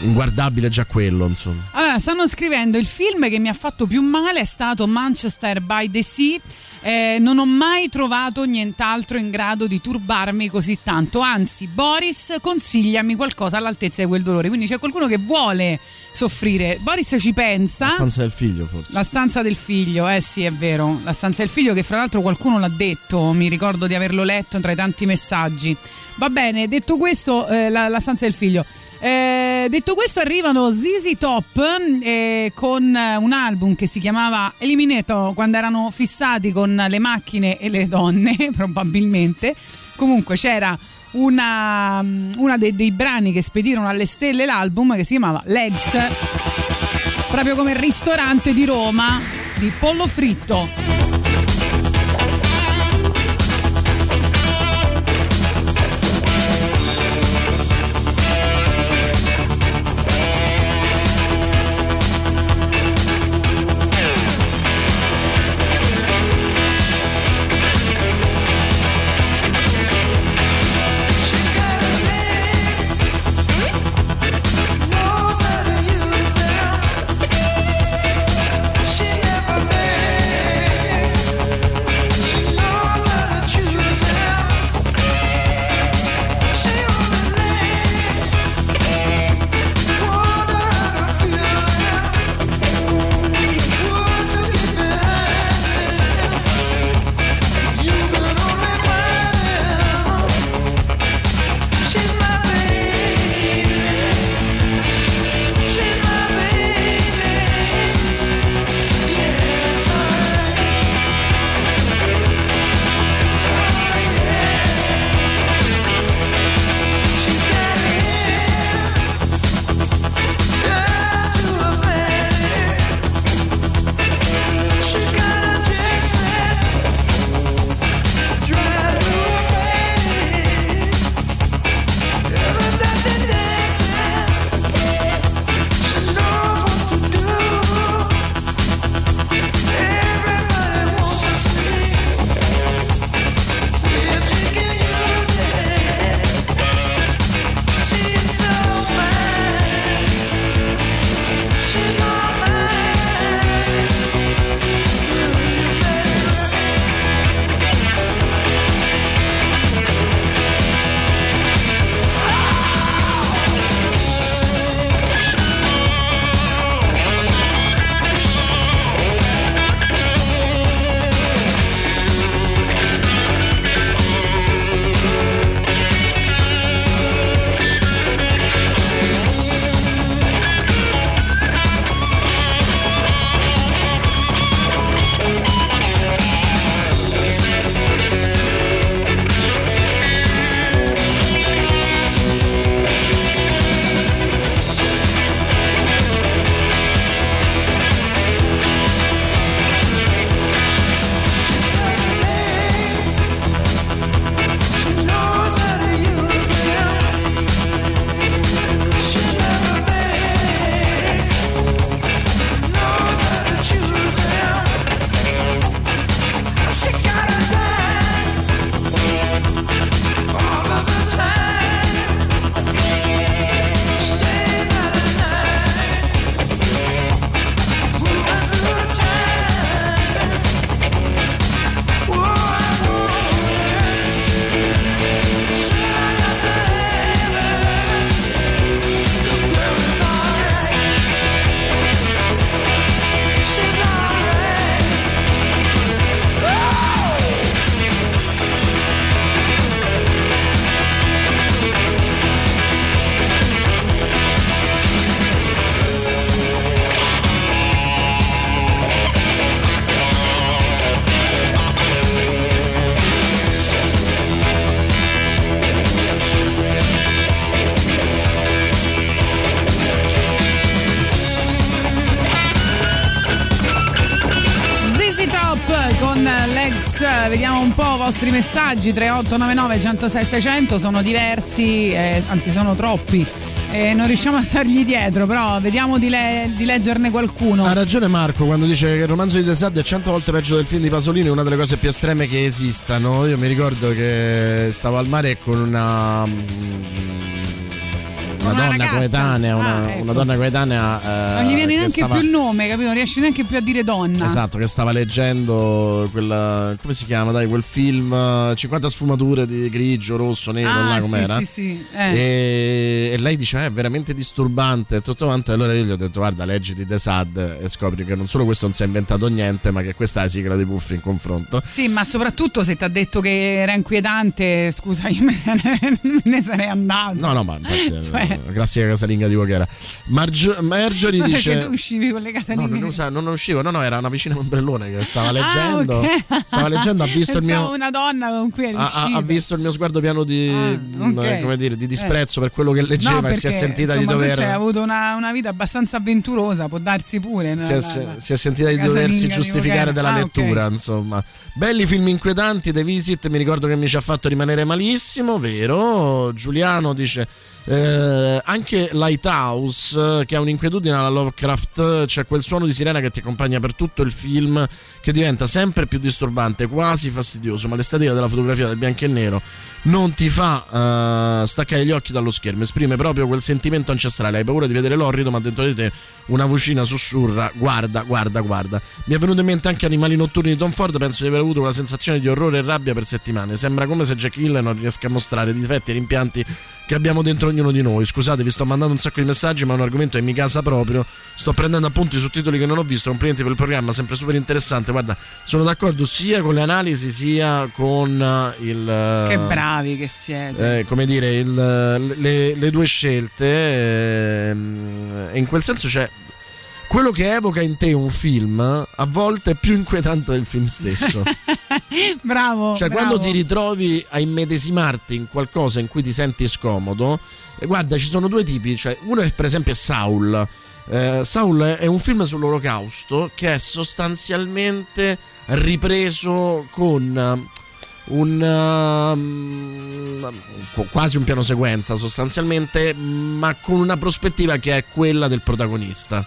Speaker 5: inguardabile già quello, insomma.
Speaker 4: Allora, stanno scrivendo il film che mi ha fatto più male è stato Manchester by the Sea. Eh, non ho mai trovato nient'altro in grado di turbarmi così tanto. Anzi, Boris, consigliami qualcosa all'altezza di quel dolore. Quindi c'è qualcuno che vuole soffrire. Boris ci pensa.
Speaker 5: La stanza del figlio, forse.
Speaker 4: La stanza del figlio, eh sì, è vero. La stanza del figlio, che fra l'altro qualcuno l'ha detto. Mi ricordo di averlo letto tra i tanti messaggi. Va bene, detto questo, eh, la, la stanza del figlio. Eh, detto questo, arrivano ZZ Top eh, con un album che si chiamava Eliminato quando erano fissati con le macchine e le donne, probabilmente. Comunque c'era una, una dei, dei brani che spedirono alle stelle l'album che si chiamava Legs, proprio come ristorante di Roma di pollo fritto. Vostri messaggi 3899 106 600 sono diversi, eh, anzi sono troppi. Eh, non riusciamo a stargli dietro, però vediamo di, le- di leggerne qualcuno.
Speaker 5: Ha ragione Marco quando dice che il romanzo di De Sade è cento volte peggio del film di Pasolini, è una delle cose più estreme che esistano. Io mi ricordo che stavo al mare con una. Mm, Una,
Speaker 4: una
Speaker 5: donna coetanea, una,
Speaker 4: Ah, ecco.
Speaker 5: una donna coetanea. eh,
Speaker 4: non gli viene
Speaker 5: che
Speaker 4: neanche
Speaker 5: stava-
Speaker 4: più il nome, capito? Non riesce neanche più a dire donna.
Speaker 5: Esatto, che stava leggendo quel. come si chiama? Dai, quel film eh, 50 sfumature di grigio, rosso, nero,
Speaker 4: Ah,
Speaker 5: là
Speaker 4: sì,
Speaker 5: com'era.
Speaker 4: sì, sì. Eh.
Speaker 5: E, e lei dice: "Ah, È veramente disturbante e tutto quanto. E allora io gli ho detto: Guarda, leggi di The Sad e scopri che non solo questo non si è inventato niente, ma che questa è la sigla di Puffy in confronto.
Speaker 4: Sì, ma soprattutto se ti ha detto che era inquietante, scusa, io me, ne, ne sarei andato.
Speaker 5: No, no, ma infatti,
Speaker 4: Cioè-
Speaker 5: una classica casalinga di Voghera. Margio- Marjorie
Speaker 4: Perché
Speaker 5: dice:
Speaker 4: tu uscivi con le
Speaker 5: No,
Speaker 4: casalinghe.
Speaker 5: non, usa- non uscivo, no, no, era una vicina ombrellone che stava leggendo.
Speaker 4: Ah, ok.
Speaker 5: Stava leggendo, ha visto il mio.
Speaker 4: una donna con cui
Speaker 5: Ha, ha- ha visto il mio sguardo pieno di, mh,
Speaker 4: ok.
Speaker 5: come dire, di disprezzo per quello che leggeva
Speaker 4: No,
Speaker 5: e si è
Speaker 4: perché,
Speaker 5: sentita
Speaker 4: insomma,
Speaker 5: di dover.
Speaker 4: Cioè, hai avuto una, una vita abbastanza avventurosa, può darsi pure.
Speaker 5: si, è,
Speaker 4: la-
Speaker 5: si-
Speaker 4: la-
Speaker 5: si è sentita di
Speaker 4: la
Speaker 5: doversi
Speaker 4: di
Speaker 5: giustificare della
Speaker 4: Ah,
Speaker 5: lettura, insomma. Belli film inquietanti, The Visit, mi ricordo che mi ci ha fatto rimanere malissimo, vero? Giuliano dice. Eh, anche Lighthouse, eh, che ha un'inquietudine alla Lovecraft, c'è quel suono di sirena che ti accompagna per tutto il film, che diventa sempre più disturbante, quasi fastidioso, ma l'estetica della fotografia del bianco e nero non ti fa eh, staccare gli occhi dallo schermo, esprime proprio quel sentimento ancestrale. Hai paura di vedere l'orrido, ma dentro di te una vocina sussurra: guarda, guarda, guarda. Mi è venuto in mente anche Animali notturni di Tom Ford. Penso di aver avuto una sensazione di orrore e rabbia per settimane. Sembra come se Jack Hill non riesca a mostrare difetti e rimpianti che abbiamo dentro ognuno di noi. Scusate, vi sto mandando un sacco di messaggi, ma è un argomento che mi casa proprio. Sto prendendo appunti su titoli che non ho visto. Complimenti per il programma, sempre super interessante. Guarda, sono d'accordo sia con le analisi sia con eh, il. eh,
Speaker 4: Che bravi che siete.
Speaker 5: eh, come dire, il- le, le due scelte. ehm, e in quel senso c'è. Quello che evoca in te un film a volte è più inquietante del film stesso.
Speaker 4: bravo.
Speaker 5: Cioè,
Speaker 4: bravo.
Speaker 5: quando ti ritrovi a immedesimarti in qualcosa in cui ti senti scomodo, e guarda, ci sono due tipi. Cioè, uno è per esempio Saul. Eh, Saul è un film sull'olocausto che è sostanzialmente ripreso con eh, un um, qu- quasi un piano sequenza sostanzialmente, ma con una prospettiva che è quella del protagonista.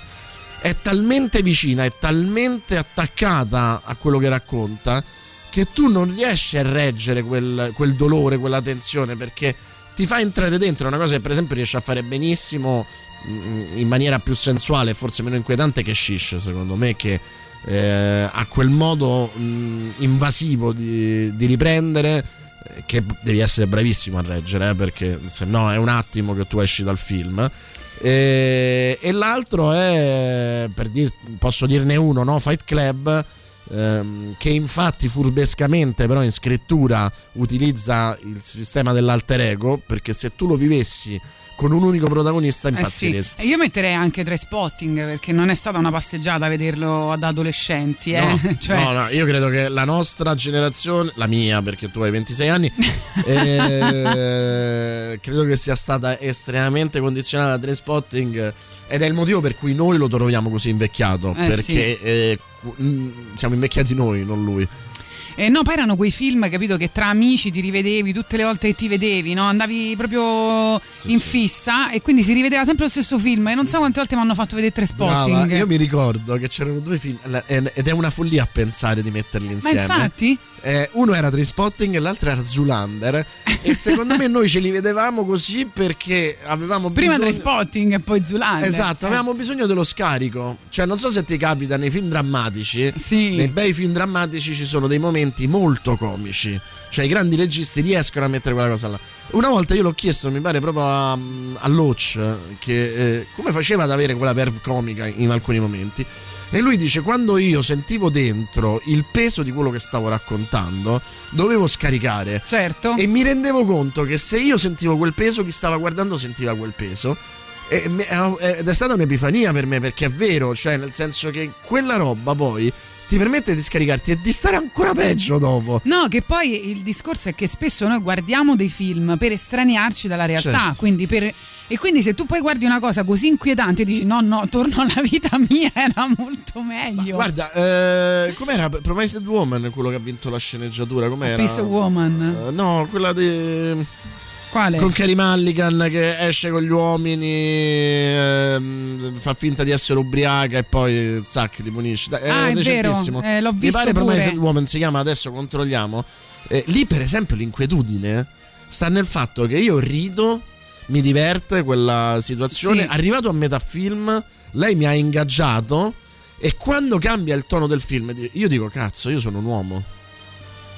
Speaker 5: È talmente vicina, è talmente attaccata a quello che racconta che tu non riesci a reggere quel, quel dolore, quella tensione perché ti fa entrare dentro. È una cosa che, per esempio, riesce a fare benissimo mm, in maniera più sensuale, forse meno inquietante che Shish, secondo me, che eh, ha quel modo mh, invasivo di, di riprendere eh, che devi essere bravissimo a reggere eh, perché se no è un attimo che tu esci dal film e, e l'altro è per dir, posso dirne uno no? Fight Club ehm, che infatti furbescamente però in scrittura utilizza il sistema dell'alter ego perché se tu lo vivessi con un unico protagonista
Speaker 4: Eh sì.
Speaker 5: impazziresti
Speaker 4: io metterei anche tre spotting perché non è stata una passeggiata vederlo ad adolescenti. Eh?
Speaker 5: No,
Speaker 4: Cioè,
Speaker 5: no, no, io credo che la nostra generazione, la mia perché tu hai 26 anni, eh, credo che sia stata estremamente condizionata da Trainspotting ed è il motivo per cui noi lo troviamo così invecchiato,
Speaker 4: Eh,
Speaker 5: perché
Speaker 4: sì.
Speaker 5: eh, mm, siamo invecchiati noi, non lui.
Speaker 4: Eh, no, poi erano quei film, capito, che tra amici ti rivedevi tutte le volte che ti vedevi, no? Andavi proprio in fissa e quindi si rivedeva sempre lo stesso film. E non so quante volte mi hanno fatto vedere tre spotting.
Speaker 5: Brava, io mi ricordo che c'erano due film la- ed è una follia a pensare di metterli
Speaker 4: Ma
Speaker 5: insieme.
Speaker 4: infatti?
Speaker 5: Eh, uno era Trainspotting e l'altro era Zulander e secondo me noi ce li vedevamo così perché avevamo
Speaker 4: Prima
Speaker 5: bisogno...
Speaker 4: tre spotting e poi Zulander.
Speaker 5: Esatto,
Speaker 4: Eh.
Speaker 5: avevamo bisogno dello scarico. Cioè, non so se ti capita nei film drammatici. Nei bei film drammatici ci sono dei momenti molto comici. Cioè, i grandi registi riescono a mettere quella cosa là. Una volta io l'ho chiesto, mi pare proprio a, a Loach, che eh, come faceva ad avere quella verve comica in alcuni momenti. E lui dice: Quando io sentivo dentro il peso di quello che stavo raccontando, dovevo scaricare.
Speaker 4: Certo.
Speaker 5: E mi rendevo conto che se io sentivo quel peso, chi stava guardando sentiva quel peso. E me- Ed è stata un'epifania per me perché è vero, cioè nel senso che quella roba poi ti permette di scaricarti e di stare ancora peggio dopo.
Speaker 4: No, che poi il discorso è che spesso noi guardiamo dei film per estraniarci dalla realtà,
Speaker 5: Certo.
Speaker 4: quindi per- e quindi se tu poi guardi una cosa così inquietante dici no, no, torno alla vita mia, era molto meglio.
Speaker 5: Guarda, eh, com'era Promised Woman, quello che ha vinto la sceneggiatura? Com'era?
Speaker 4: Peace Woman.
Speaker 5: Eh, no, quella di.
Speaker 4: Quale?
Speaker 5: Con Carey Mulligan che esce con gli uomini, ehm, fa finta di essere ubriaca e poi zac li punisce. Dai,
Speaker 4: Ah, è vero, eh, l'ho
Speaker 5: Mi
Speaker 4: visto
Speaker 5: pare
Speaker 4: pure.
Speaker 5: Promised Woman si chiama adesso, controlliamo. Eh, lì, per esempio, l'inquietudine sta nel fatto che io rido, mi diverte quella situazione.
Speaker 4: Sì.
Speaker 5: Arrivato a metà film, lei mi ha ingaggiato. E quando cambia il tono del film, io dico: Cazzo, io sono un uomo.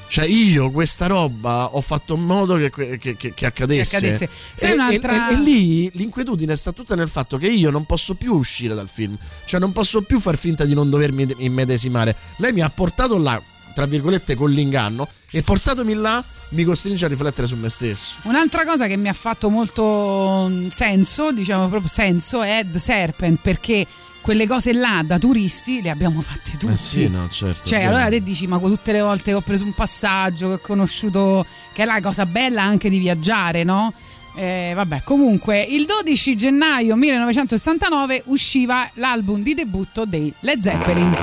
Speaker 5: Cioè, io questa roba ho fatto in modo che, che- che- che accadesse.
Speaker 4: Che accadesse.
Speaker 5: E,
Speaker 4: un'altra-
Speaker 5: e- e lì l'inquietudine sta tutta nel fatto che io non posso più uscire dal film. Cioè, non posso più far finta di non dovermi immedesimare. Lei mi ha portato là, tra virgolette, con l'inganno. E portatomi là, mi costringe a riflettere su me stesso.
Speaker 4: Un'altra cosa che mi ha fatto molto mm, senso, diciamo proprio senso, è The Serpent, perché quelle cose là da turisti le abbiamo fatte tutti.
Speaker 5: Eh sì, no, certo.
Speaker 4: Cioè, allora te dici, ma tutte le volte che ho preso un passaggio, che ho conosciuto, che è la cosa bella anche di viaggiare, no? Eh, vabbè, comunque, il 12 gennaio 1969 usciva l'album di debutto dei Led Zeppelin.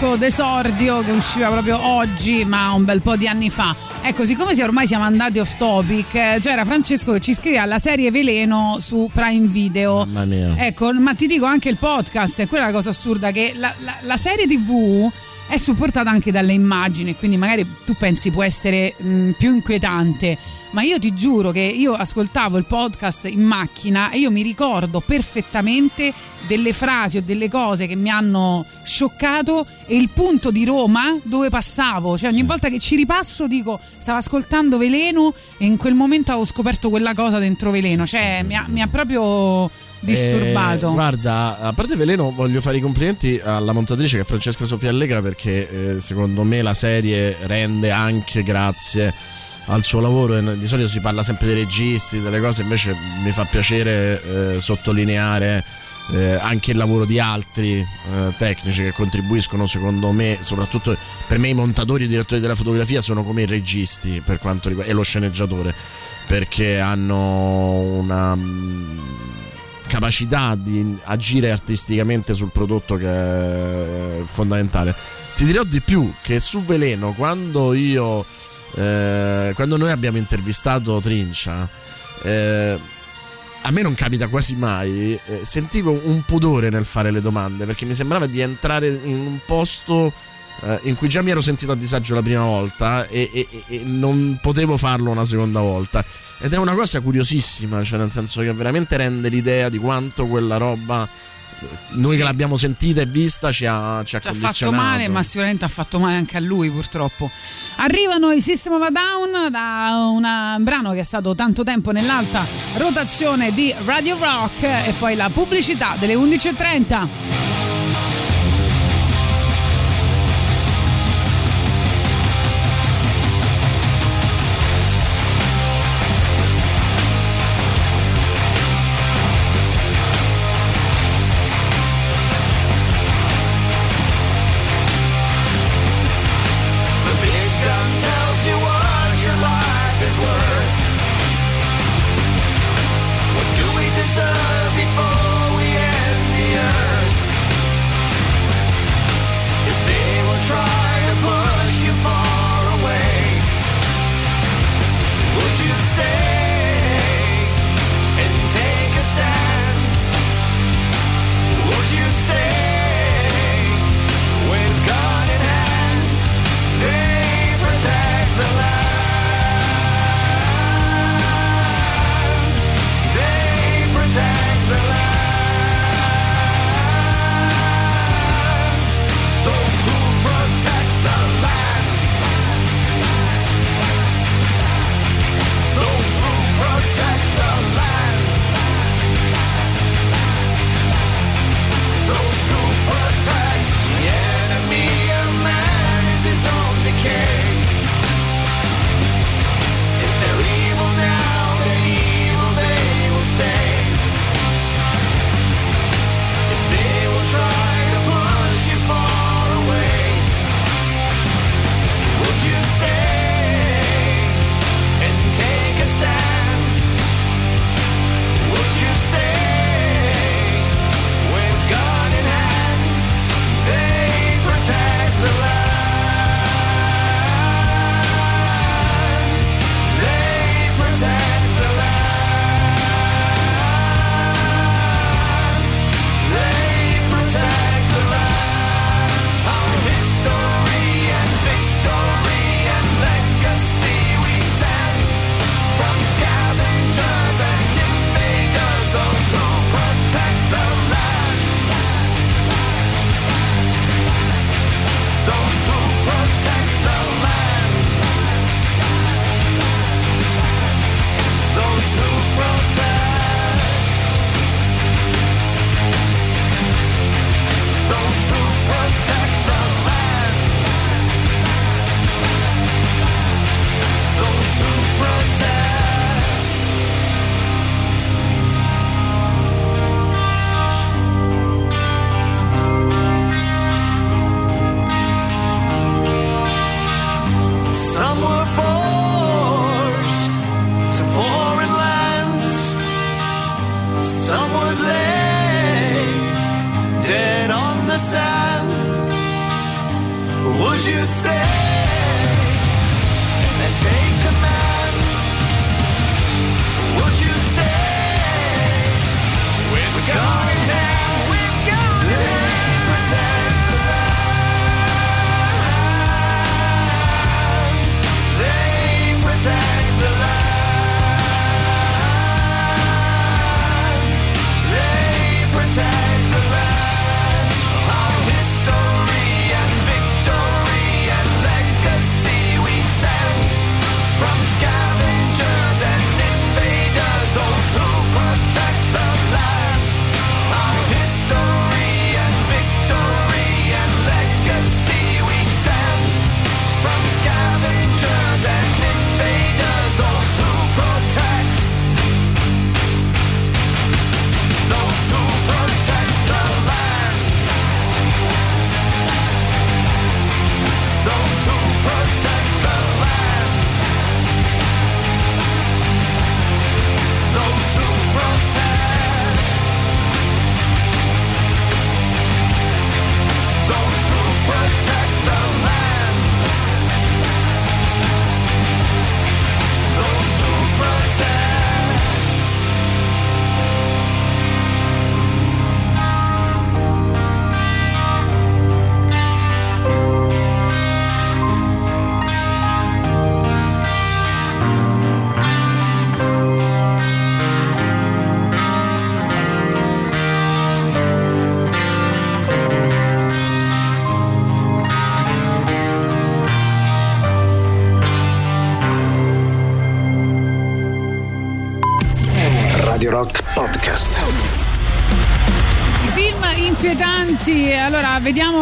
Speaker 4: Disco d'esordio che usciva proprio oggi, ma un bel po' di anni fa. Ecco, siccome si- ormai siamo andati off topic, eh, c'era Francesco che ci scrive alla serie Veleno su Prime Video.
Speaker 5: Mamma mia.
Speaker 4: Ecco, ma ti dico anche il podcast, è quella la cosa assurda che la, la- la serie TV è supportata anche dalle immagini, quindi magari tu pensi può essere mh, più inquietante. Ma io ti giuro che io ascoltavo il podcast in macchina e io mi ricordo perfettamente delle frasi o delle cose che mi hanno scioccato e il punto di Roma dove passavo. Cioè ogni volta che ci ripasso dico stavo ascoltando Veleno e in quel momento avevo scoperto quella cosa dentro Veleno. Cioè mi ha, mi ha proprio disturbato.
Speaker 5: Eh, guarda, a parte Veleno, voglio fare i complimenti alla montatrice che è Francesca Sofia Allegra perché eh, secondo me la serie rende anche grazie al suo lavoro. Di solito si parla sempre dei registi, delle cose, invece mi fa piacere eh, sottolineare. eh, anche il lavoro di altri eh, tecnici che contribuiscono secondo me soprattutto per me i montatori e i direttori della fotografia sono come i registi per quanto riguarda e lo sceneggiatore perché hanno una capacità di agire artisticamente sul prodotto che è fondamentale. Ti dirò di più che su Veleno, quando io eh, quando noi abbiamo intervistato Trincia, eh, a me non capita quasi mai, eh, sentivo un pudore nel fare le domande perché mi sembrava di entrare in un posto eh, in cui già mi ero sentito a disagio la prima volta e, e- e non potevo farlo una seconda volta. Ed è una cosa curiosissima, cioè nel senso che veramente rende l'idea di quanto quella roba, eh, noi che l'abbiamo sentita e vista, ci ha, ci ha
Speaker 13: Ci ha fatto male, ma sicuramente ha fatto male anche a lui, purtroppo. Arrivano i System of a Down da una- un brano che è stato tanto tempo nell'alta rotazione di Radio Rock e poi la pubblicità delle 11.30.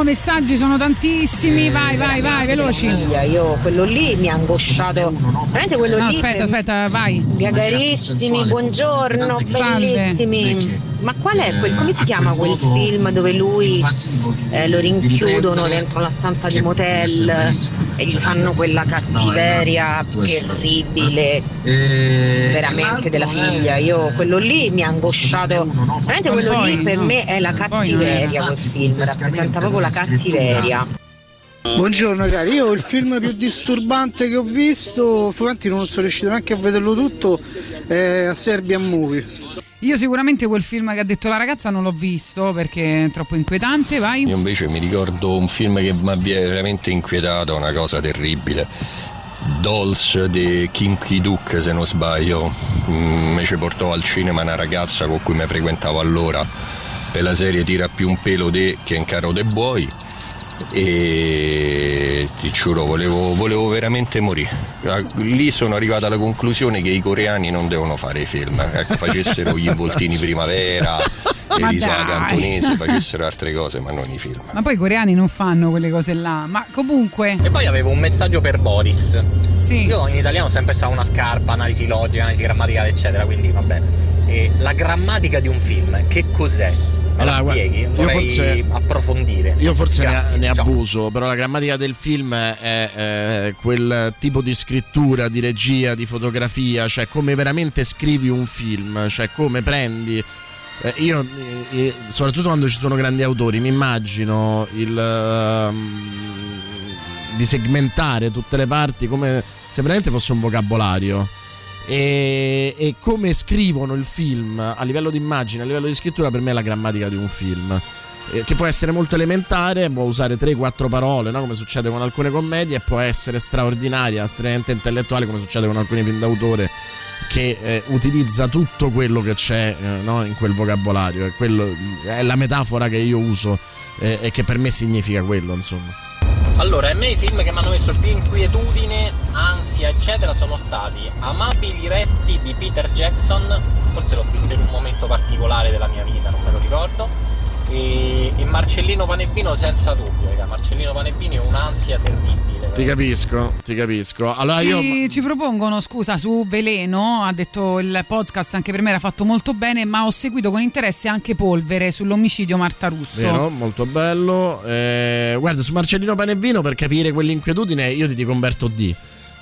Speaker 4: messaggi, sono tantissimi, vai vai vai, veloci.
Speaker 19: Io quello lì mi ha angosciato. Veramente quello
Speaker 4: No,
Speaker 19: lì.
Speaker 4: aspetta,
Speaker 19: per-
Speaker 4: aspetta, vai.
Speaker 19: Gagarissimi, buongiorno,
Speaker 4: Salve.
Speaker 19: bellissimi. Ma qual è quel, come si chiama quel film dove lui eh, lo rinchiudono dentro la stanza di motel e gli fanno quella cattiveria terribile veramente della figlia? Io quello lì mi ha angosciato. Veramente quello lì per me è la cattiveria quel film, rappresenta proprio la cattiveria.
Speaker 17: Buongiorno cari, io il film più disturbante che ho visto, infatti non sono riuscito neanche a vederlo tutto, è a Serbian Movie.
Speaker 4: Io sicuramente quel film che ha detto la ragazza non l'ho visto perché è troppo inquietante, vai.
Speaker 20: Io invece mi ricordo un film che mi ha veramente inquietato, una cosa terribile. Dolls di Kim Ki-duk se non sbaglio, Mm, mi ci portò al cinema una ragazza con cui mi frequentavo allora per la serie Tira più un pelo de che in caro de buoi e ti giuro volevo, volevo veramente morire. Ah, Lì sono arrivato alla conclusione che i coreani non devono fare i film, ecco, facessero gli involtini primavera, le risate antonesi, facessero altre cose ma non i film.
Speaker 4: Ma poi i coreani non fanno quelle cose là, ma comunque...
Speaker 21: E poi avevo un messaggio per Boris.
Speaker 4: Sì.
Speaker 21: Io in italiano ho sempre stato una scarpa, analisi logica, analisi grammaticale, eccetera, quindi vabbè. E la grammatica di un film, che cos'è?
Speaker 5: Allora,
Speaker 21: la spieghi?
Speaker 5: io
Speaker 21: Vorrei
Speaker 5: forse-
Speaker 21: approfondire.
Speaker 5: Io forse ne,
Speaker 21: Grazie,
Speaker 5: ne
Speaker 21: ciao.
Speaker 5: abuso, però la grammatica del film è eh, quel tipo di scrittura, di regia, di fotografia, cioè come veramente scrivi un film, cioè come prendi. eh, io, eh, eh, soprattutto quando ci sono grandi autori, mi immagino il, ehm, di segmentare tutte le parti come se veramente fosse un vocabolario. E, e come scrivono il film a livello di immagine, a livello di scrittura, per me è la grammatica di un film. Eh, Che può essere molto elementare, può usare 3-4 parole, no? come succede con alcune commedie, e può essere straordinaria, estremamente intellettuale, come succede con alcuni film d'autore, che eh, utilizza tutto quello che c'è eh, no? in quel vocabolario. Quello- è la metafora che io uso eh, e che per me significa quello, insomma.
Speaker 21: Allora, a me i film che mi hanno messo più inquietudine, ansia, eccetera, sono stati Amabili resti di Peter Jackson, forse l'ho visto in un momento particolare della mia vita, non me lo ricordo. E, e Marcellino Panevino senza dubbio, raga. Marcellino Panevino è un'ansia terribile.
Speaker 5: Ti capisco, ti capisco. Allora
Speaker 4: ci,
Speaker 5: io.
Speaker 4: ci propongono, scusa, su Veleno, ha detto il podcast anche per me era fatto molto bene, ma ho seguito con interesse anche Polvere sull'omicidio Marta Russo.
Speaker 5: Vero, molto bello. Eh, guarda, su Marcellino Panevino per capire quell'inquietudine io ti dico Umberto D.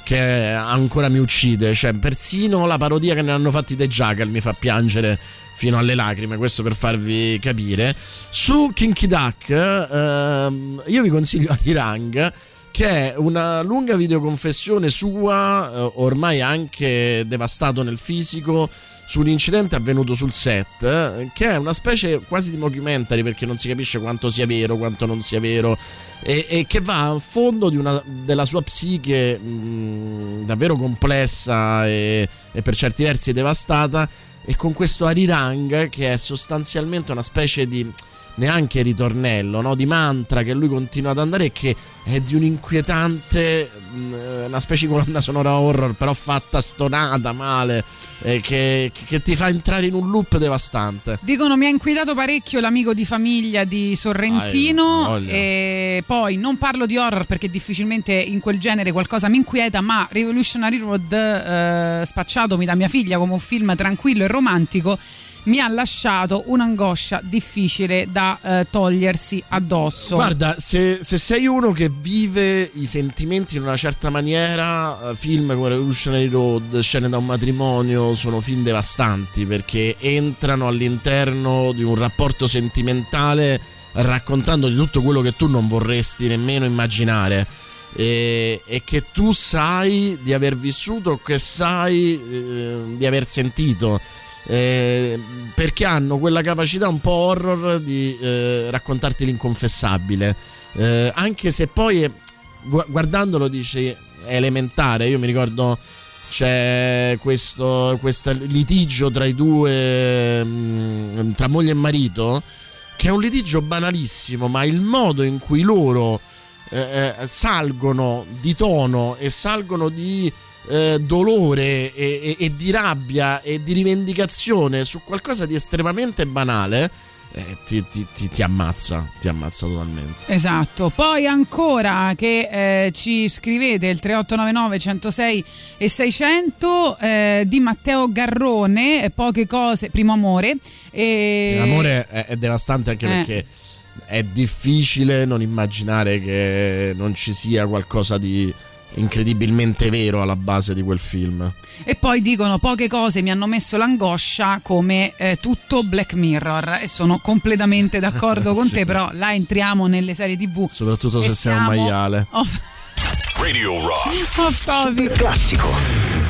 Speaker 5: Che ancora mi uccide. Cioè, persino la parodia che ne hanno fatti dei Jackal mi fa piangere fino alle lacrime. Questo per farvi capire. Su Kinky Duck, ehm, io vi consiglio Arirang. Che è una lunga videoconfessione sua, eh, ormai anche devastato nel fisico, su un incidente avvenuto sul set, eh, che è una specie quasi di mockumentary perché non si capisce quanto sia vero, quanto non sia vero, e, e che va a fondo una- della sua psiche mh, davvero complessa e, e per certi versi devastata, e con questo Arirang che è sostanzialmente una specie di neanche ritornello, no? di mantra che lui continua ad andare e che è di un inquietante, mh, una specie di colonna sonora horror, però fatta stonata male, eh, che, che ti fa entrare in un loop devastante.
Speaker 4: Dicono mi ha inquietato parecchio l'amico di famiglia di Sorrentino
Speaker 5: voglia.
Speaker 4: e poi non parlo di horror perché difficilmente in quel genere qualcosa mi inquieta, ma Revolutionary Road eh, spacciatomi da mia figlia come un film tranquillo e romantico mi ha lasciato un'angoscia difficile da eh, togliersi addosso.
Speaker 5: Guarda, se, se sei uno che vive i sentimenti in una certa maniera, eh, film come Revolutionary Road, Scene da un matrimonio, sono film devastanti perché entrano all'interno di un rapporto sentimentale raccontando di tutto quello che tu non vorresti nemmeno immaginare. E, e che tu sai di aver vissuto, che sai eh, di aver sentito. Eh, perché hanno quella capacità un po' horror di eh, raccontarti l'inconfessabile. Eh, anche se poi eh, gu- guardandolo dici è elementare. Io mi ricordo c'è questo, questo litigio tra i due, mm, tra moglie e marito, che è un litigio banalissimo, ma il modo in cui loro eh, eh, salgono di tono e salgono di eh, dolore e, e- e di rabbia e di rivendicazione su qualcosa di estremamente banale, eh, ti, ti- ti- ti ammazza, ti ammazza totalmente.
Speaker 4: Esatto, poi ancora che eh, ci scrivete il 3899 106 e 600 eh, di Matteo Garrone, eh, poche cose, primo amore. E...
Speaker 5: L'amore è, è devastante anche perché è difficile non immaginare che non ci sia qualcosa di incredibilmente vero alla base di quel film.
Speaker 4: E poi dicono poche cose mi hanno messo l'angoscia come eh, tutto Black Mirror e sono completamente d'accordo con
Speaker 5: Sì.
Speaker 4: te, però là entriamo nelle serie TV.
Speaker 5: Soprattutto se sei un
Speaker 4: siamo
Speaker 5: maiale.
Speaker 4: off-
Speaker 22: Radio Rock.
Speaker 4: off topic.
Speaker 1: Classico.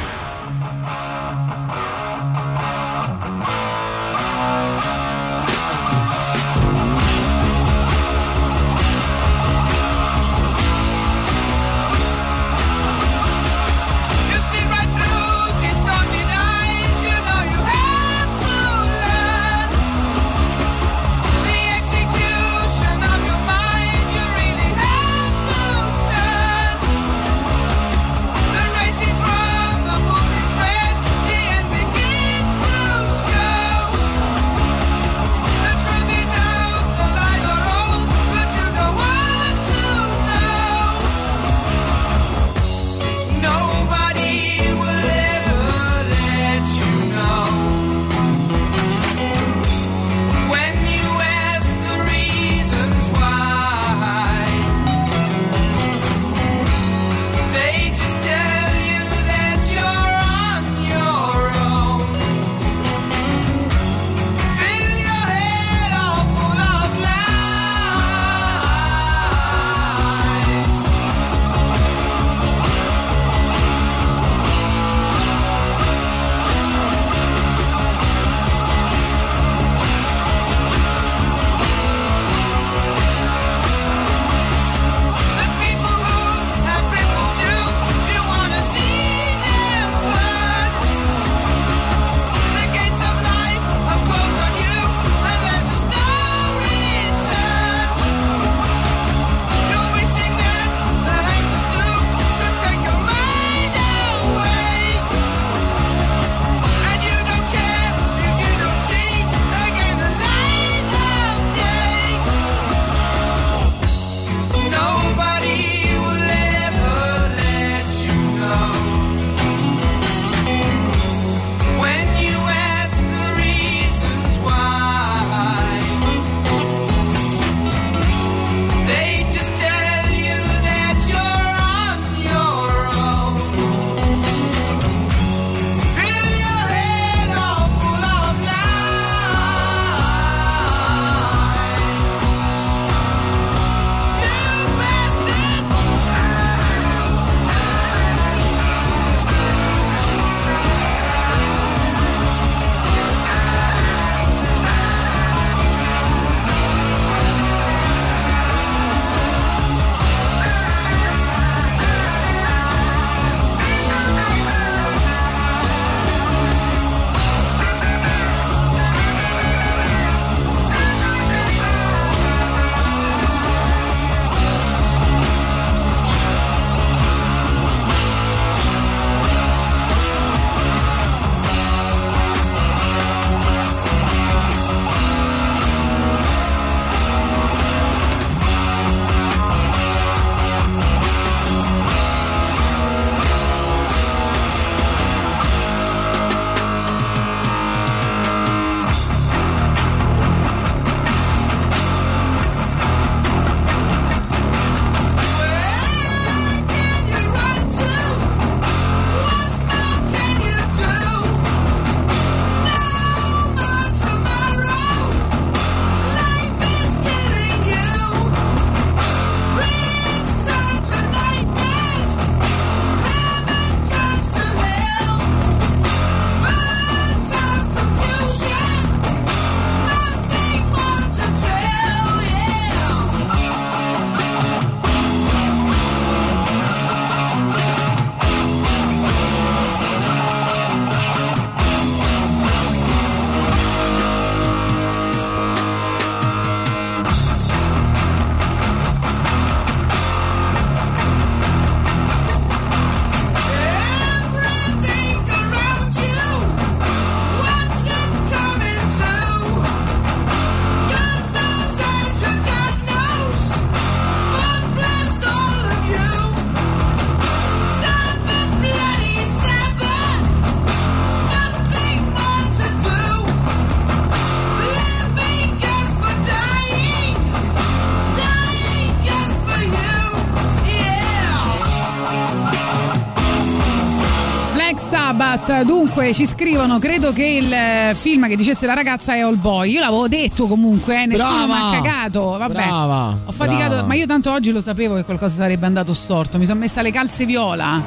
Speaker 4: Sabbath. Dunque ci scrivono: credo che il eh, film che dicesse la ragazza è All Boy. Io l'avevo detto comunque, eh, nessuno mi ha cagato. Vabbè,
Speaker 5: Brava,
Speaker 4: ho faticato,
Speaker 5: brava.
Speaker 4: ma io tanto oggi lo sapevo che qualcosa sarebbe andato storto. Mi sono messa le calze viola.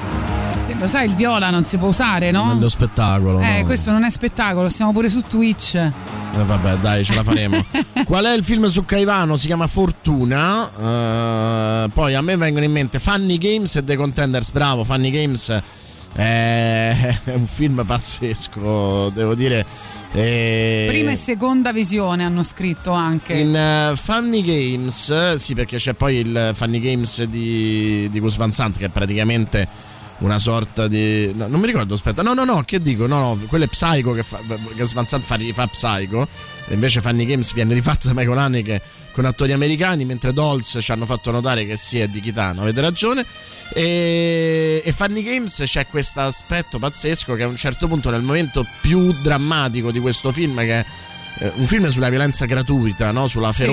Speaker 4: Te Lo sai, il viola non si può usare, no?
Speaker 5: Nello spettacolo.
Speaker 4: Eh,
Speaker 5: no?
Speaker 4: questo non è spettacolo, stiamo pure su Twitch.
Speaker 5: Eh, vabbè, dai, ce la faremo. Qual è il film su Caivano? Si chiama Fortuna. Eh, poi a me vengono in mente Funny Games e The Contenders. Bravo, Funny Games è, è un film pazzesco, devo dire. Eh,
Speaker 4: Prima e seconda visione hanno scritto anche.
Speaker 5: in eh, Funny Games, eh, sì, perché c'è poi il Funny Games di, di Gus Van Sant, che è praticamente una sorta di. no, non mi ricordo, aspetta. No, no, no, che dico? No, no, quello è Psycho che fa. Gus Van Sant fa, fa Psycho. E invece Funny Games viene rifatto da Michael Haneke con attori americani, mentre Dolls ci hanno fatto notare che sì, è di Chitano, avete ragione. E, e Funny Games c'è questo aspetto pazzesco che a un certo punto, nel momento più drammatico di questo film, che è eh, un film sulla violenza gratuita, no? sulla
Speaker 4: Sì.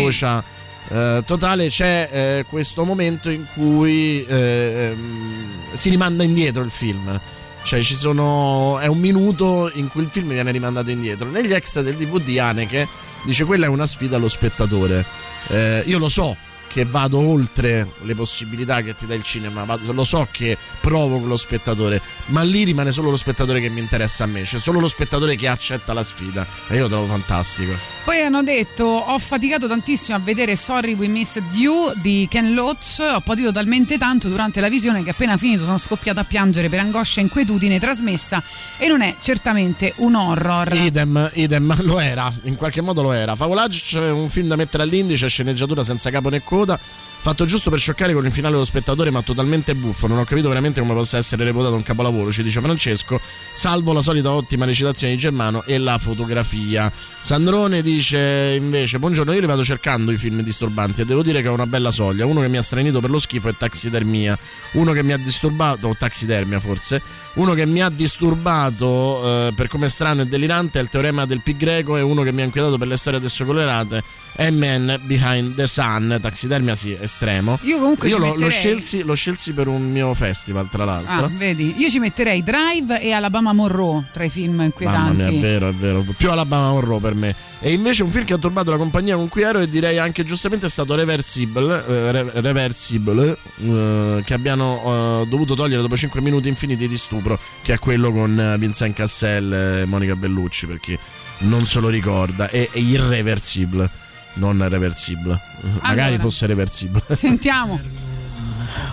Speaker 5: Eh, totale, c'è eh, questo momento in cui eh, ehm, si rimanda indietro il film. Cioè, ci sono. È un minuto in cui il film viene rimandato indietro. Negli extra del DVD Haneke dice quella è una sfida allo spettatore. Eh, io lo so che vado oltre le possibilità che ti dà il cinema, vado- lo so che provoco lo spettatore, ma lì rimane solo lo spettatore che mi interessa a me, cioè solo lo spettatore che accetta la sfida. E io lo trovo fantastico.
Speaker 4: Poi hanno detto: Ho faticato tantissimo a vedere Sorry We Missed You di Ken Loach. Ho patito talmente tanto durante la visione che appena finito sono scoppiata a piangere per angoscia e inquietudine trasmessa. E non è certamente un horror.
Speaker 5: Idem, idem, lo era, in qualche modo lo era. Favolage è un film da mettere all'indice, sceneggiatura senza capo né coda. だ。Fatto giusto per scioccare con il finale dello spettatore, ma totalmente buffo. Non ho capito veramente come possa essere reputato un capolavoro, ci dice Francesco. Salvo la solita ottima recitazione di Germano e la fotografia. Sandrone dice invece: Buongiorno, io li vado cercando i film disturbanti e devo dire che ho una bella soglia. Uno che mi ha stranito per lo schifo è Taxidermia. Uno che mi ha disturbato, o Taxidermia forse. Uno che mi ha disturbato eh, per come è strano e delirante è il teorema del pi greco e uno che mi ha inquietato per le storie adesso colorate è Man Behind the Sun. Taxidermia sì, estremo.
Speaker 4: Io comunque
Speaker 5: Io lo, lo
Speaker 4: metterei-
Speaker 5: scelsi, lo scelsi per un mio festival, tra l'altro.
Speaker 4: Ah, vedi, io ci metterei Drive e Alabama Monroe tra i film
Speaker 5: Mamma
Speaker 4: inquietanti.
Speaker 5: mia, è vero, è vero. Più Alabama Horror per me. E invece un film che ha turbato la compagnia con cui ero e direi anche giustamente è stato Reversible, eh, Re- Reversible eh, che abbiano eh, dovuto togliere dopo 5 minuti infiniti di stupro, che è quello con Vincent Cassel e Monica Bellucci, per chi non se lo ricorda. È, è irreversibile, non reversibile. Magari fosse reversibile.
Speaker 4: Sentiamo.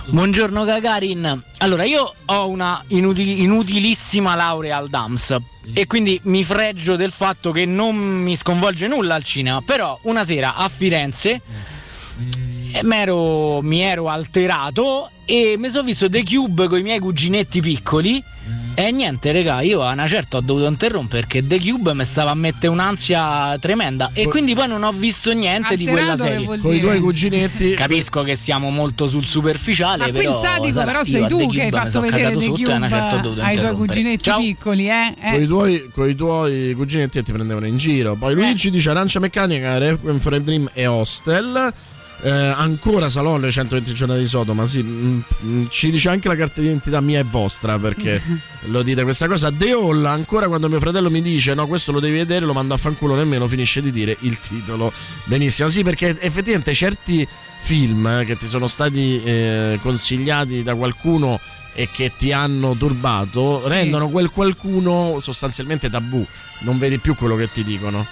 Speaker 23: Buongiorno Gagarin. Allora, io ho una inutili- inutilissima laurea al DAMS e quindi mi fregio del fatto che non mi sconvolge nulla al cinema, però una sera a Firenze eh, m'ero- mi ero alterato e mi sono visto The Cube con i miei cuginetti piccoli e niente, regà, io a una certa ho dovuto interrompere perché The Cube mi stava a mettere un'ansia tremenda e quindi poi non ho visto niente di quella serie.
Speaker 4: Con i tuoi
Speaker 5: cuginetti.
Speaker 23: Capisco che siamo molto sul superficiale,
Speaker 4: Ma qui il
Speaker 23: però,
Speaker 4: sadico
Speaker 23: sarà-
Speaker 4: però sei tu che
Speaker 23: Cube
Speaker 4: hai fatto vedere
Speaker 23: cagato
Speaker 4: The
Speaker 23: sotto e a una certa ho
Speaker 4: Cube
Speaker 23: dovuto
Speaker 4: ai tuoi cuginetti
Speaker 23: Ciao.
Speaker 4: piccoli, eh?
Speaker 5: Con
Speaker 4: Eh.
Speaker 5: i, tuoi, coi i tuoi cuginetti ti prendevano in giro. Poi Luigi dice Arancia Meccanica, Requiem for a Dream e Hostel. Eh, ancora Salò le 120 giornate di Sodoma. Sì, mm, mm, ci dice anche la carta d'identità mia e vostra perché lo dite questa cosa. The Hall, ancora quando mio fratello mi dice no, questo lo devi vedere, lo mando a fanculo, nemmeno finisce di dire il titolo. Benissimo, sì, perché effettivamente certi film eh, che ti sono stati eh, consigliati da qualcuno e che ti hanno turbato
Speaker 4: Sì.
Speaker 5: rendono quel qualcuno sostanzialmente tabù. Non vedi più quello che ti dicono.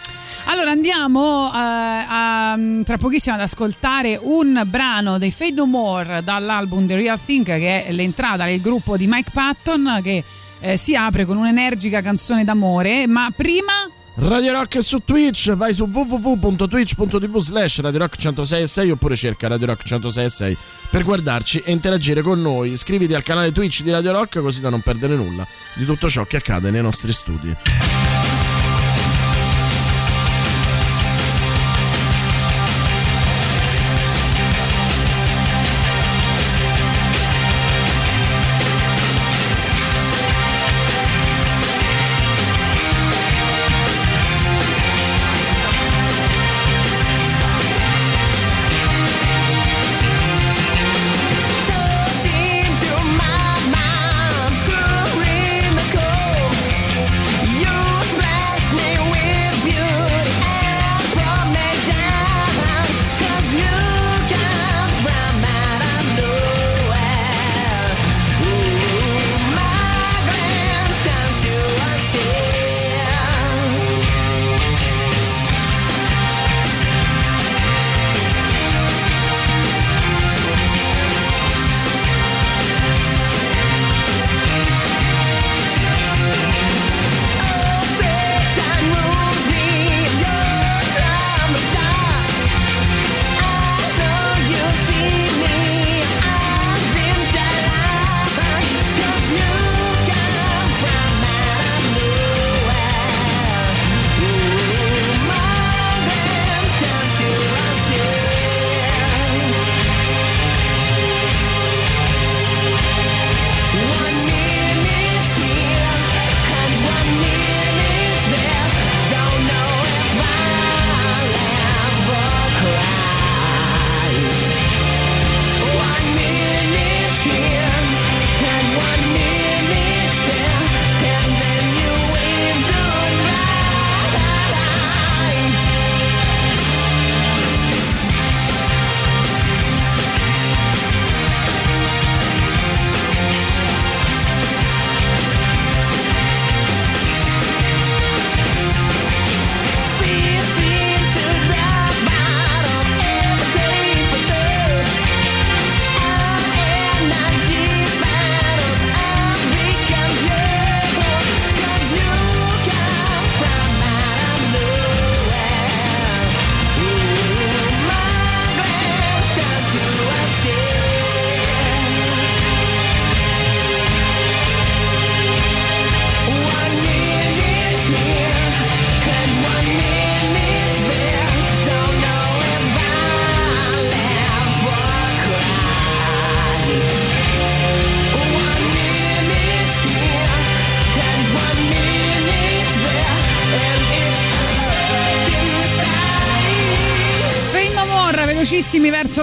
Speaker 4: Allora andiamo eh, a- tra pochissimo ad ascoltare un brano dei Fade No More dall'album The Real Thing che è l'entrata nel gruppo di Mike Patton che eh, si apre con un'energica canzone d'amore ma prima
Speaker 5: Radio Rock su Twitch, vai su www.twitch.tv slash Radio Rock 106.6 oppure cerca Radio Rock 106.6 per guardarci e interagire con noi. Iscriviti al canale Twitch di Radio Rock così da non perdere nulla di tutto ciò che accade nei nostri studi.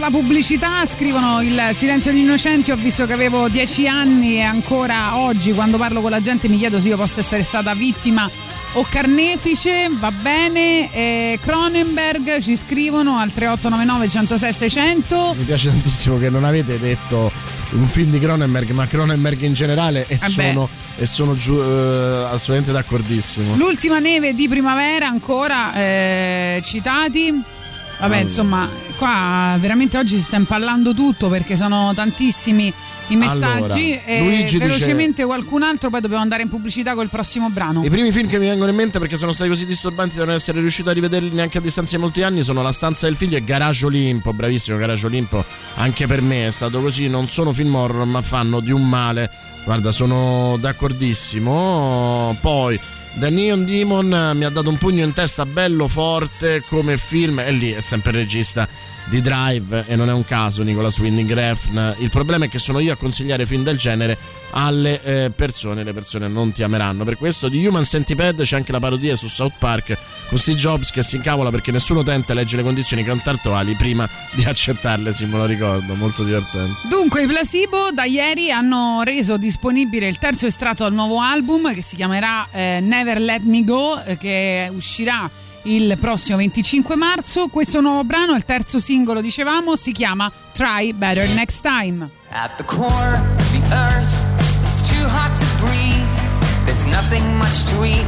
Speaker 4: La pubblicità, scrivono il silenzio degli innocenti, ho visto che avevo 10 anni e ancora oggi quando parlo con la gente mi chiedo se io possa essere stata vittima o carnefice, va bene. Eh, Cronenberg ci scrivono al 3899 106 600.
Speaker 5: Mi piace tantissimo che non avete detto un film di Cronenberg, ma Cronenberg in generale e
Speaker 4: Eh
Speaker 5: sono, e sono giù, eh, assolutamente d'accordissimo.
Speaker 4: L'ultima neve di primavera ancora eh, citati. Vabbè,
Speaker 5: Allora.
Speaker 4: insomma, qua veramente oggi si sta impallando tutto perché sono tantissimi i messaggi.
Speaker 5: Allora,
Speaker 4: e
Speaker 5: Luigi dice-
Speaker 4: velocemente qualcun altro, poi dobbiamo andare in pubblicità col prossimo brano.
Speaker 5: I primi film che mi vengono in mente perché sono stati così disturbanti da non essere riuscito a rivederli neanche a distanza di molti anni sono La stanza del figlio e Garage Olimpo, bravissimo Garage Olimpo, anche per me è stato così, non sono film horror ma fanno di un male, guarda sono d'accordissimo, poi The Neon Demon eh, mi ha dato un pugno in testa bello forte come film e lì è sempre il regista di Drive e non è un caso Nicolas Winding Refn. Il problema è che sono io a consigliare film del genere alle eh, persone, le persone non ti ameranno. Per questo di Human Centipede c'è anche la parodia su South Park con Steve Jobs che si incavola perché nessun utente legge le condizioni contrattuali prima di accettarle, sì me lo ricordo, molto divertente.
Speaker 4: Dunque, i Placebo da ieri hanno reso disponibile il terzo estratto al nuovo album che si chiamerà eh, Never Let Me Go, eh, che uscirà il prossimo 25 marzo. Questo nuovo brano, il terzo singolo, dicevamo, si chiama Try Better Next Time.
Speaker 24: At the core of the earth, it's too hot to breathe. There's nothing much to eat,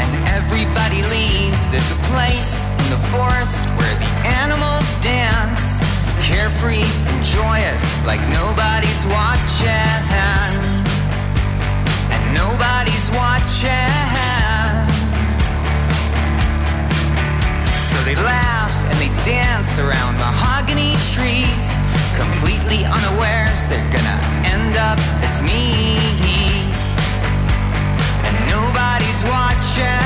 Speaker 24: and everybody leaves. There's a place in the forest where the animals dance, carefree and joyous, like nobody's watching. And nobody's watching. They laugh and they dance around mahogany trees, completely unawares they're gonna end up as me. And nobody's watching.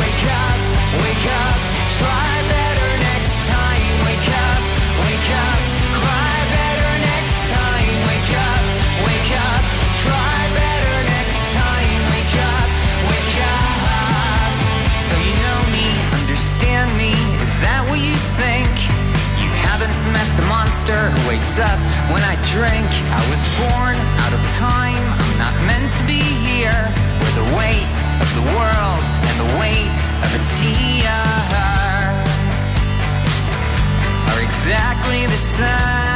Speaker 24: Wake up, wake up, try met the monster who wakes up when I drink. I was born out of time. I'm not meant to be here. Where the weight of the world and the weight of a tear are exactly the same.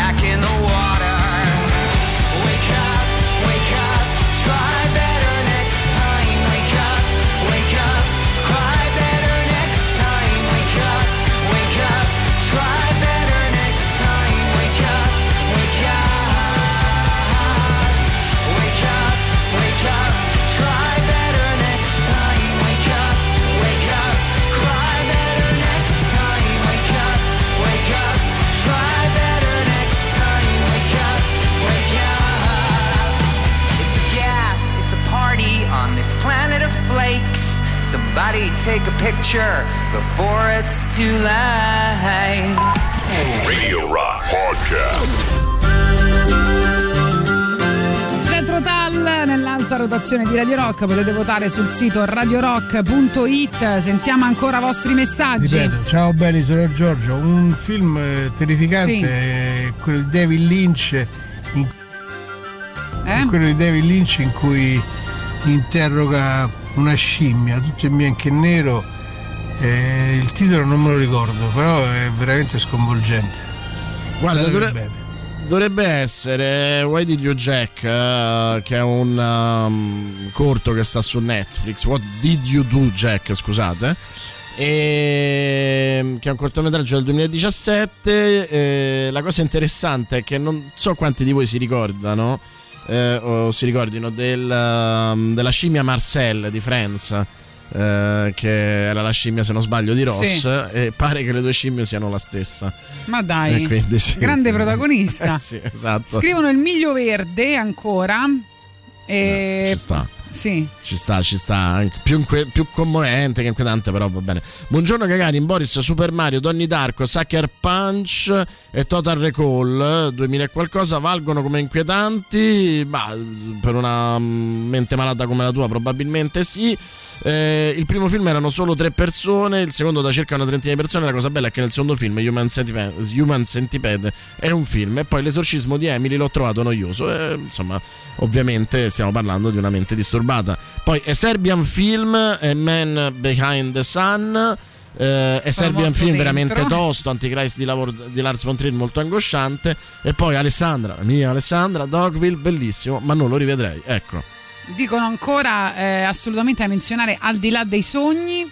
Speaker 24: Somebody take a picture before it's too late.
Speaker 22: Radio Rock Podcast.
Speaker 4: Centro Tal nell'alta rotazione di Radio Rock, potete votare sul sito radiorock.it. Sentiamo ancora i vostri messaggi.
Speaker 25: Ripeto, ciao belli, sono Giorgio. Un film eh, terrificante
Speaker 4: Sì.
Speaker 25: è quello di David Lynch. in-
Speaker 4: Eh?
Speaker 25: quello di David Lynch in cui interroga una scimmia, tutto in bianco e nero. Eh, il titolo non me lo ricordo, però è veramente sconvolgente.
Speaker 5: Guarda,
Speaker 25: Guardate
Speaker 5: dovre-
Speaker 25: bene.
Speaker 5: dovrebbe essere Why Did You Jack, eh, che è un um, corto che sta su Netflix. What Did You Do Jack, scusate. E, che è un cortometraggio del 2017. Eh, la cosa interessante è che non so quanti di voi si ricordano. Eh, o si ricordino del, um, della scimmia Marcel di Friends. eh, che era la scimmia, se non sbaglio, di Ross.
Speaker 4: Sì.
Speaker 5: E pare che le due scimmie siano la stessa.
Speaker 4: Ma dai,
Speaker 5: quindi sì.
Speaker 4: grande protagonista.
Speaker 5: Eh sì, esatto.
Speaker 4: Scrivono il miglio verde ancora. E...
Speaker 5: Ci sta.
Speaker 4: Sì.
Speaker 5: Ci sta, ci sta. Anche più, inque- più commovente che inquietante, però va bene. Buongiorno Gagarin, Boris, Super Mario, Donny Darko, Sucker Punch e Total Recall 2000 e qualcosa valgono come inquietanti. Ma per una mente malata come la tua, probabilmente sì. Eh, il primo film erano solo tre persone, il secondo da circa una trentina di persone. La cosa bella è che nel secondo film, Human Centipede, Human Centipede è un film, e poi l'esorcismo di Emily l'ho trovato noioso. Eh, insomma, ovviamente stiamo parlando di una mente disturbata. Poi è Serbian Film, è Man Behind the Sun. Eh, è
Speaker 4: Sono
Speaker 5: Serbian
Speaker 4: molto
Speaker 5: Film
Speaker 4: dentro.
Speaker 5: veramente tosto, Antichrist di, lavoro, di Lars von Trier molto angosciante. E poi Alessandra, la mia Alessandra, Dogville, bellissimo, ma non lo rivedrei. Ecco.
Speaker 4: Dicono ancora eh, assolutamente da menzionare al di là dei sogni.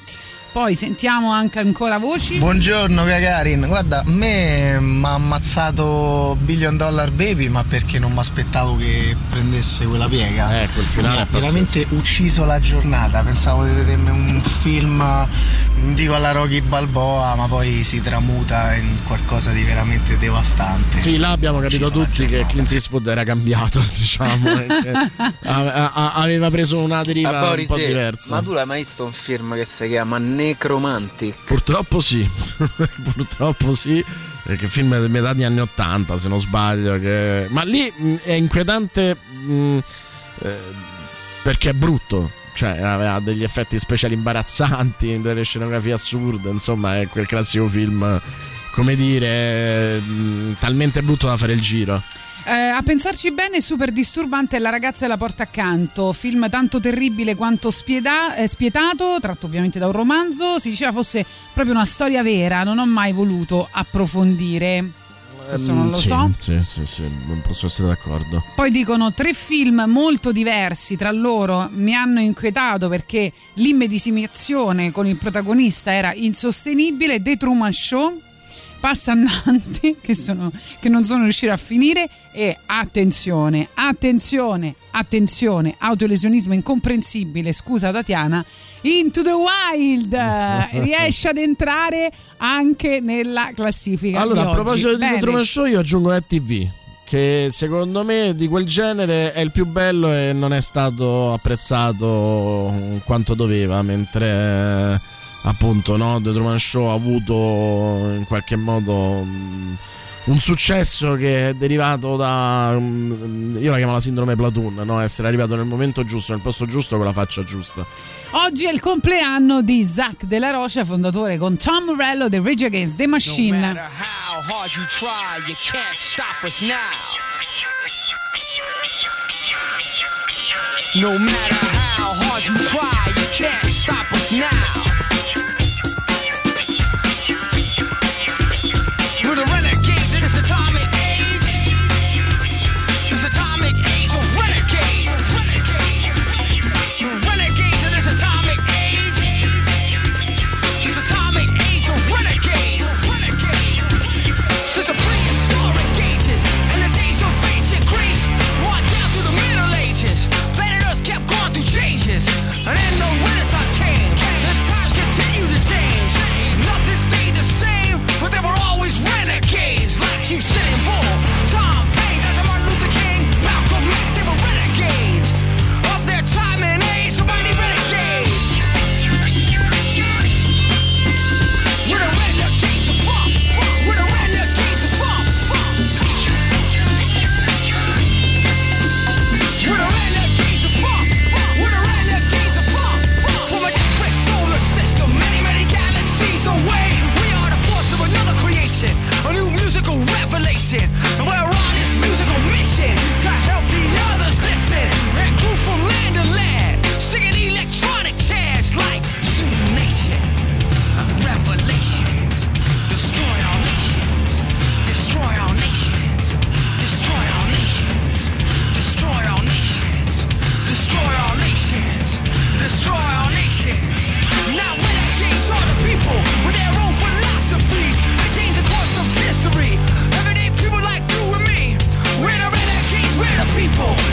Speaker 4: Poi sentiamo anche ancora voci.
Speaker 26: Buongiorno Gagarin, guarda, a me mi ha ammazzato Billion Dollar Baby, ma perché non mi aspettavo che prendesse quella piega.
Speaker 5: Ecco, il finale
Speaker 26: Mi ha veramente ucciso la giornata, pensavo di vedermi un film, non dico alla Rocky Balboa, ma poi si tramuta in qualcosa di veramente devastante.
Speaker 5: Sì, là abbiamo capito tutti che Clint Eastwood era cambiato, diciamo, che a- a- aveva preso una deriva
Speaker 27: Ma
Speaker 5: un po' diversa.
Speaker 27: ma tu l'hai mai visto un film che si chiama Necromantic?
Speaker 5: Purtroppo sì, purtroppo sì, perché il film è di metà degli anni Ottanta, se non sbaglio. che- Ma lì mh, è inquietante mh, eh, perché è brutto. Cioè, aveva degli effetti speciali imbarazzanti, delle scenografie assurde. Insomma, è quel classico film, come dire, mh, talmente brutto da fare il giro.
Speaker 4: Eh, a pensarci bene, super disturbante è La ragazza della porta accanto, film tanto terribile quanto spieda- eh, spietato, tratto ovviamente da un romanzo. Si diceva fosse proprio una storia vera, non ho mai voluto approfondire. Questo non
Speaker 5: Ehm,
Speaker 4: lo
Speaker 5: sì,
Speaker 4: so.
Speaker 5: Sì, sì, sì, non posso essere d'accordo.
Speaker 4: Poi dicono tre film molto diversi tra loro mi hanno inquietato perché l'immedesimazione con il protagonista era insostenibile. The Truman Show, Passannanti che, sono, che non sono riusciti a finire e attenzione, attenzione, attenzione, autolesionismo incomprensibile, scusa Tatiana, Into the Wild riesce ad entrare anche nella classifica.
Speaker 5: Allora,
Speaker 4: di
Speaker 5: a proposito di
Speaker 4: Bene.
Speaker 5: The Truman Show, io aggiungo TV che secondo me di quel genere è il più bello e non è stato apprezzato quanto doveva, mentre eh, appunto no, The Truman Show ha avuto in qualche modo mm, un successo che è derivato da mm, io la chiamo la sindrome Platoon, no? essere arrivato nel momento giusto, nel posto giusto con la faccia giusta.
Speaker 4: Oggi è il compleanno di Zach Della Rocha, fondatore con Tom Morello di Rage Against the Machine.
Speaker 24: How hard you try, you can't stop us now. No matter how hard you try, you can't stop us now. People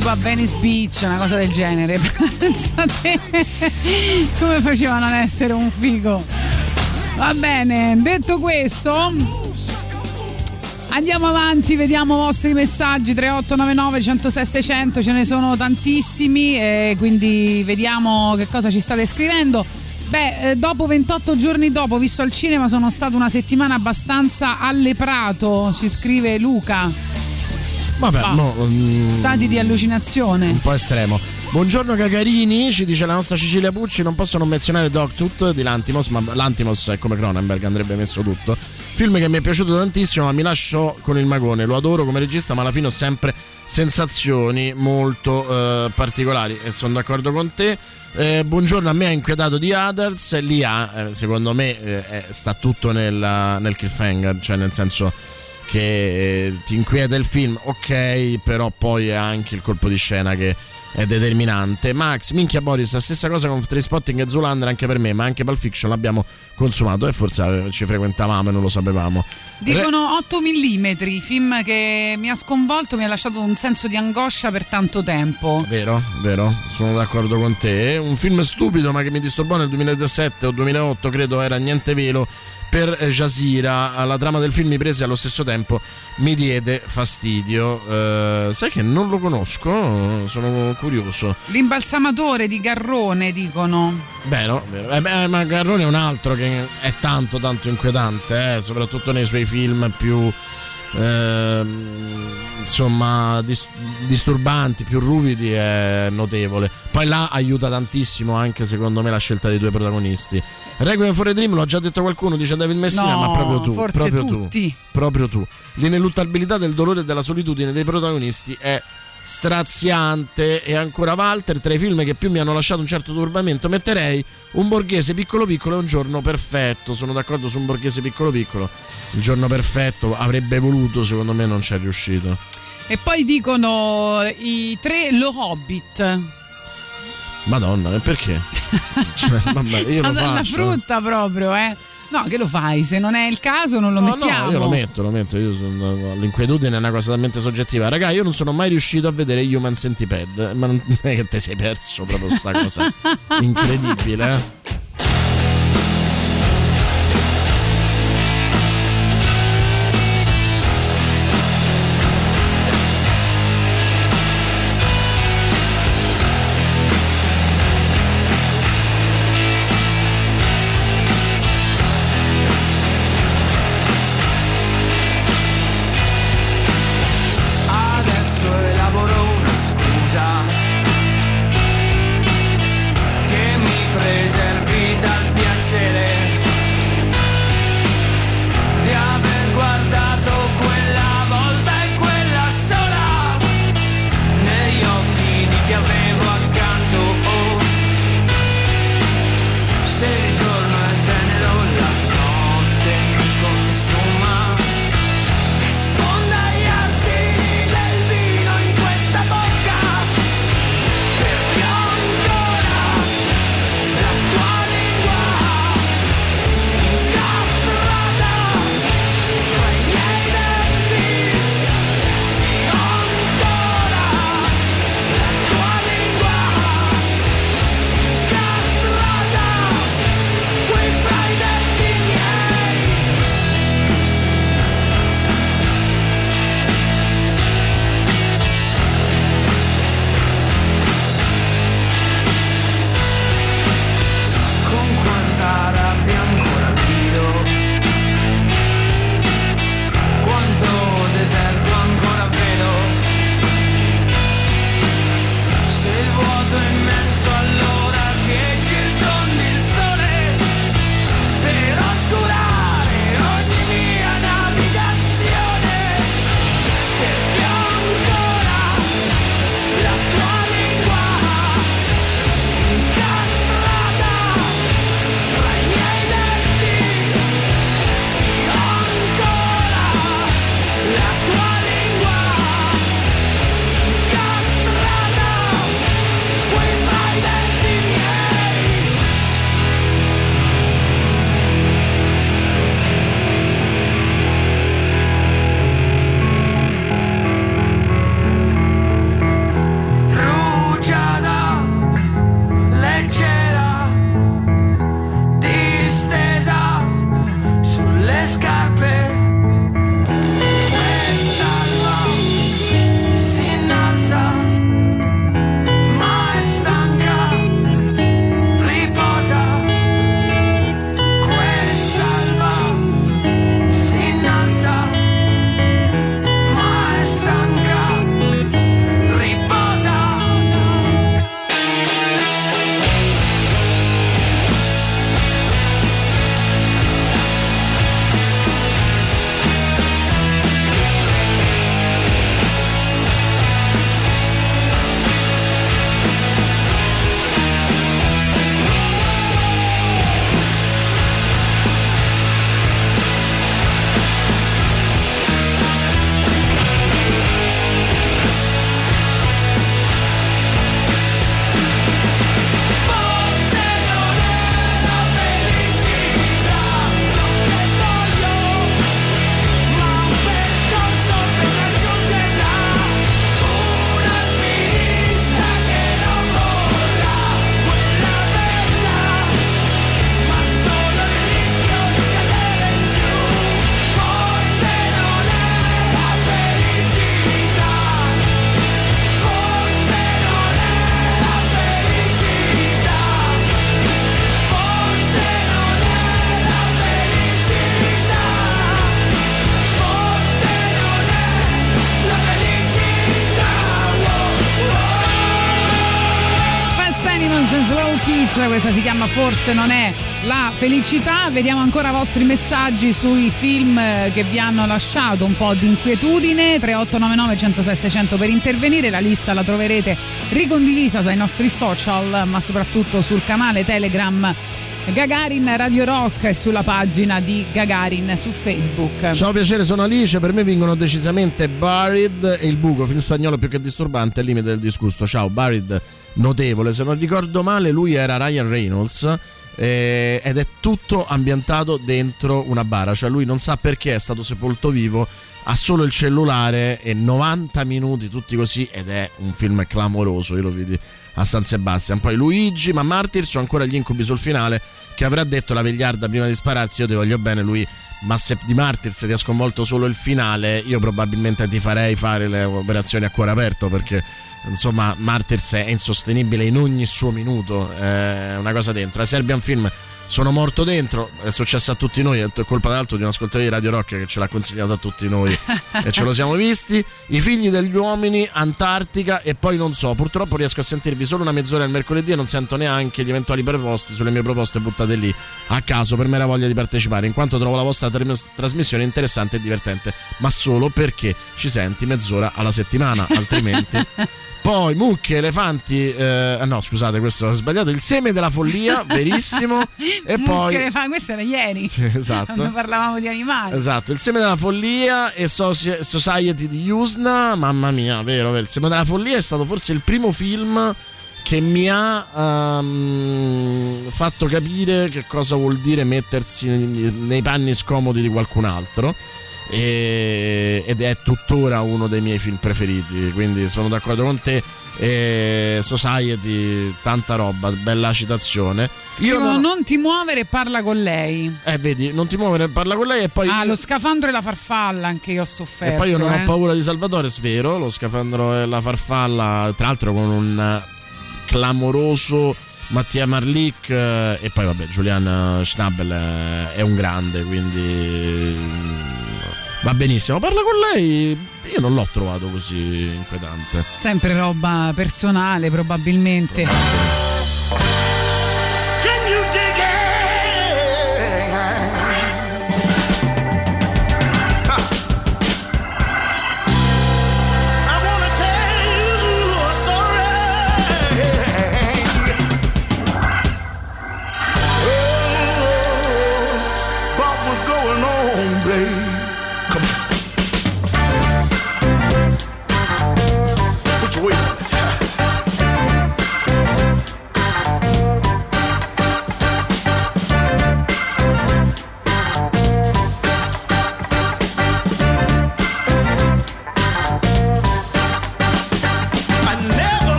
Speaker 4: tipo a Venice Beach, una cosa del genere. Pensate come facevano ad essere un figo. Va bene, detto questo, andiamo avanti, vediamo i vostri messaggi 3899 106 600, ce ne sono tantissimi, e quindi vediamo che cosa ci state scrivendo. Beh, eh, dopo 28 giorni dopo, visto al cinema, sono stata una settimana abbastanza alleprato, ci scrive Luca.
Speaker 5: Vabbè,
Speaker 4: Ah.
Speaker 5: no, mm,
Speaker 4: Stati di allucinazione.
Speaker 5: un po' estremo. Buongiorno Gagarini, ci dice la nostra Cecilia Pucci, non posso non menzionare Dogtooth di Lantimos, ma Lantimos è come Cronenberg, andrebbe messo tutto. Film che mi è piaciuto tantissimo, ma mi lascio con il magone, lo adoro come regista, ma alla fine ho sempre sensazioni molto eh, particolari e sono d'accordo con te. Eh, buongiorno, a me ha inquietato di Others, lì ha, eh, secondo me eh, eh, sta tutto nella- nel cliffhanger, cioè nel senso che eh, ti inquieta il film, ok, però poi è anche il colpo di scena che è determinante. Max, minchia Boris, la stessa cosa con Trainspotting e Zoolander anche per me, ma anche Pulp Fiction l'abbiamo consumato e forse eh, ci frequentavamo e non lo sapevamo.
Speaker 4: Dicono 8 mm, film che mi ha sconvolto, mi ha lasciato un senso di angoscia per tanto tempo.
Speaker 5: Vero, vero, sono d'accordo con te. Un film stupido ma che mi disturbò nel 2007 o 2008, credo era Niente Velo per Jasira. La trama del film mi prese allo stesso tempo, mi diede fastidio. Eh, sai che non lo conosco? Sono curioso.
Speaker 4: L'imbalsamatore di Garrone, dicono.
Speaker 5: Vero, vero. Eh, beh, ma Garrone è un altro che è tanto tanto inquietante, eh, soprattutto nei suoi film più ehm, insomma dis- disturbanti, più ruvidi è notevole. Poi là aiuta tantissimo anche secondo me la scelta dei due protagonisti. Requiem for a Dream l'ho già detto qualcuno, dice David Messina,
Speaker 4: No,
Speaker 5: ma proprio tu, proprio
Speaker 4: tutti.
Speaker 5: tu. Proprio tu. L'ineluttabilità del dolore e della solitudine dei protagonisti è straziante e ancora Walter tra i film che più mi hanno lasciato un certo turbamento metterei un borghese piccolo piccolo e un giorno perfetto sono d'accordo su un borghese piccolo piccolo il giorno perfetto avrebbe voluto secondo me non ci è riuscito
Speaker 4: E poi dicono i tre Lo Hobbit.
Speaker 5: madonna e perché? Cioè, vabbè, io lo faccio
Speaker 4: frutta proprio, eh. No, che lo fai? Se non è il caso non lo
Speaker 5: No,
Speaker 4: mettiamo.
Speaker 5: no, io lo metto, lo metto. Io sono- l'inquietudine è una cosa talmente soggettiva. Raga, io non sono mai riuscito a vedere Human Centipede. Ma non è che te sei perso proprio sta cosa incredibile, eh?
Speaker 4: Forse non è la felicità. Vediamo ancora i vostri messaggi sui film eh, che vi hanno lasciato un po' di inquietudine. 3899 106 600 per intervenire, la lista la troverete ricondivisa sui nostri social, ma soprattutto sul canale Telegram Gagarin Radio Rock e sulla pagina di Gagarin su Facebook.
Speaker 5: Ciao piacere, sono Alice, per me vincono decisamente Buried e Il Buco, film spagnolo più che disturbante, al limite del disgusto. Ciao, Buried notevole, se non ricordo male lui era Ryan Reynolds eh, ed è tutto ambientato dentro una bara, cioè lui non sa perché è stato sepolto vivo, ha solo il cellulare e 90 minuti tutti così ed è un film clamoroso, io lo vidi a San Sebastian. Poi Luigi, ma Martyrs ho ancora gli incubi sul finale che avrà detto la vegliarda prima di spararsi, io ti voglio bene lui. Ma se di Martyrs ti ha sconvolto solo il finale, io probabilmente ti farei fare le operazioni a cuore aperto perché insomma Martyrs è insostenibile in ogni suo minuto, è una cosa dentro. La Serbian Film sono morto dentro, è successo a tutti noi, è colpa tra l'altro di un ascoltatore di Radio Rock che ce l'ha consigliato a tutti noi e ce lo siamo visti. I figli degli uomini, Antartica e poi non so, purtroppo riesco a sentirvi solo una mezz'ora il mercoledì e non sento neanche gli eventuali proposte sulle mie proposte buttate lì a caso per mera voglia di partecipare, in quanto trovo la vostra tras- trasmissione interessante e divertente, ma solo perché ci senti mezz'ora alla settimana, altrimenti poi mucche, elefanti, eh, no scusate questo ho sbagliato, il seme della follia, verissimo. e
Speaker 4: Mucche
Speaker 5: poi...
Speaker 4: le fa- questo era ieri.
Speaker 5: Sì, esatto.
Speaker 4: Quando parlavamo di animali.
Speaker 5: Esatto, il seme della follia e Soci- Society di Usna, mamma mia, vero, vero. Il seme della follia è stato forse il primo film che mi ha ehm, fatto capire che cosa vuol dire mettersi nei, nei panni scomodi di qualcun altro. E- ed è tuttora uno dei miei film preferiti, quindi sono d'accordo con te. E Society, tanta roba, bella citazione. Io
Speaker 4: Scrivono
Speaker 5: non,
Speaker 4: non ti muovere e parla con lei.
Speaker 5: eh, vedi, non ti muovere, parla con lei e poi.
Speaker 4: Ah, lo scafandro e la farfalla anche io ho sofferto.
Speaker 5: E poi io non
Speaker 4: eh.
Speaker 5: ho paura di Salvatore, svero, lo scafandro e la farfalla, tra l'altro con un eh, clamoroso Mattia Marlik eh, e poi vabbè Julian Schnabel eh, è un grande, quindi va benissimo. Parla con lei, io non l'ho trovato così inquietante.
Speaker 4: Sempre roba personale, probabilmente.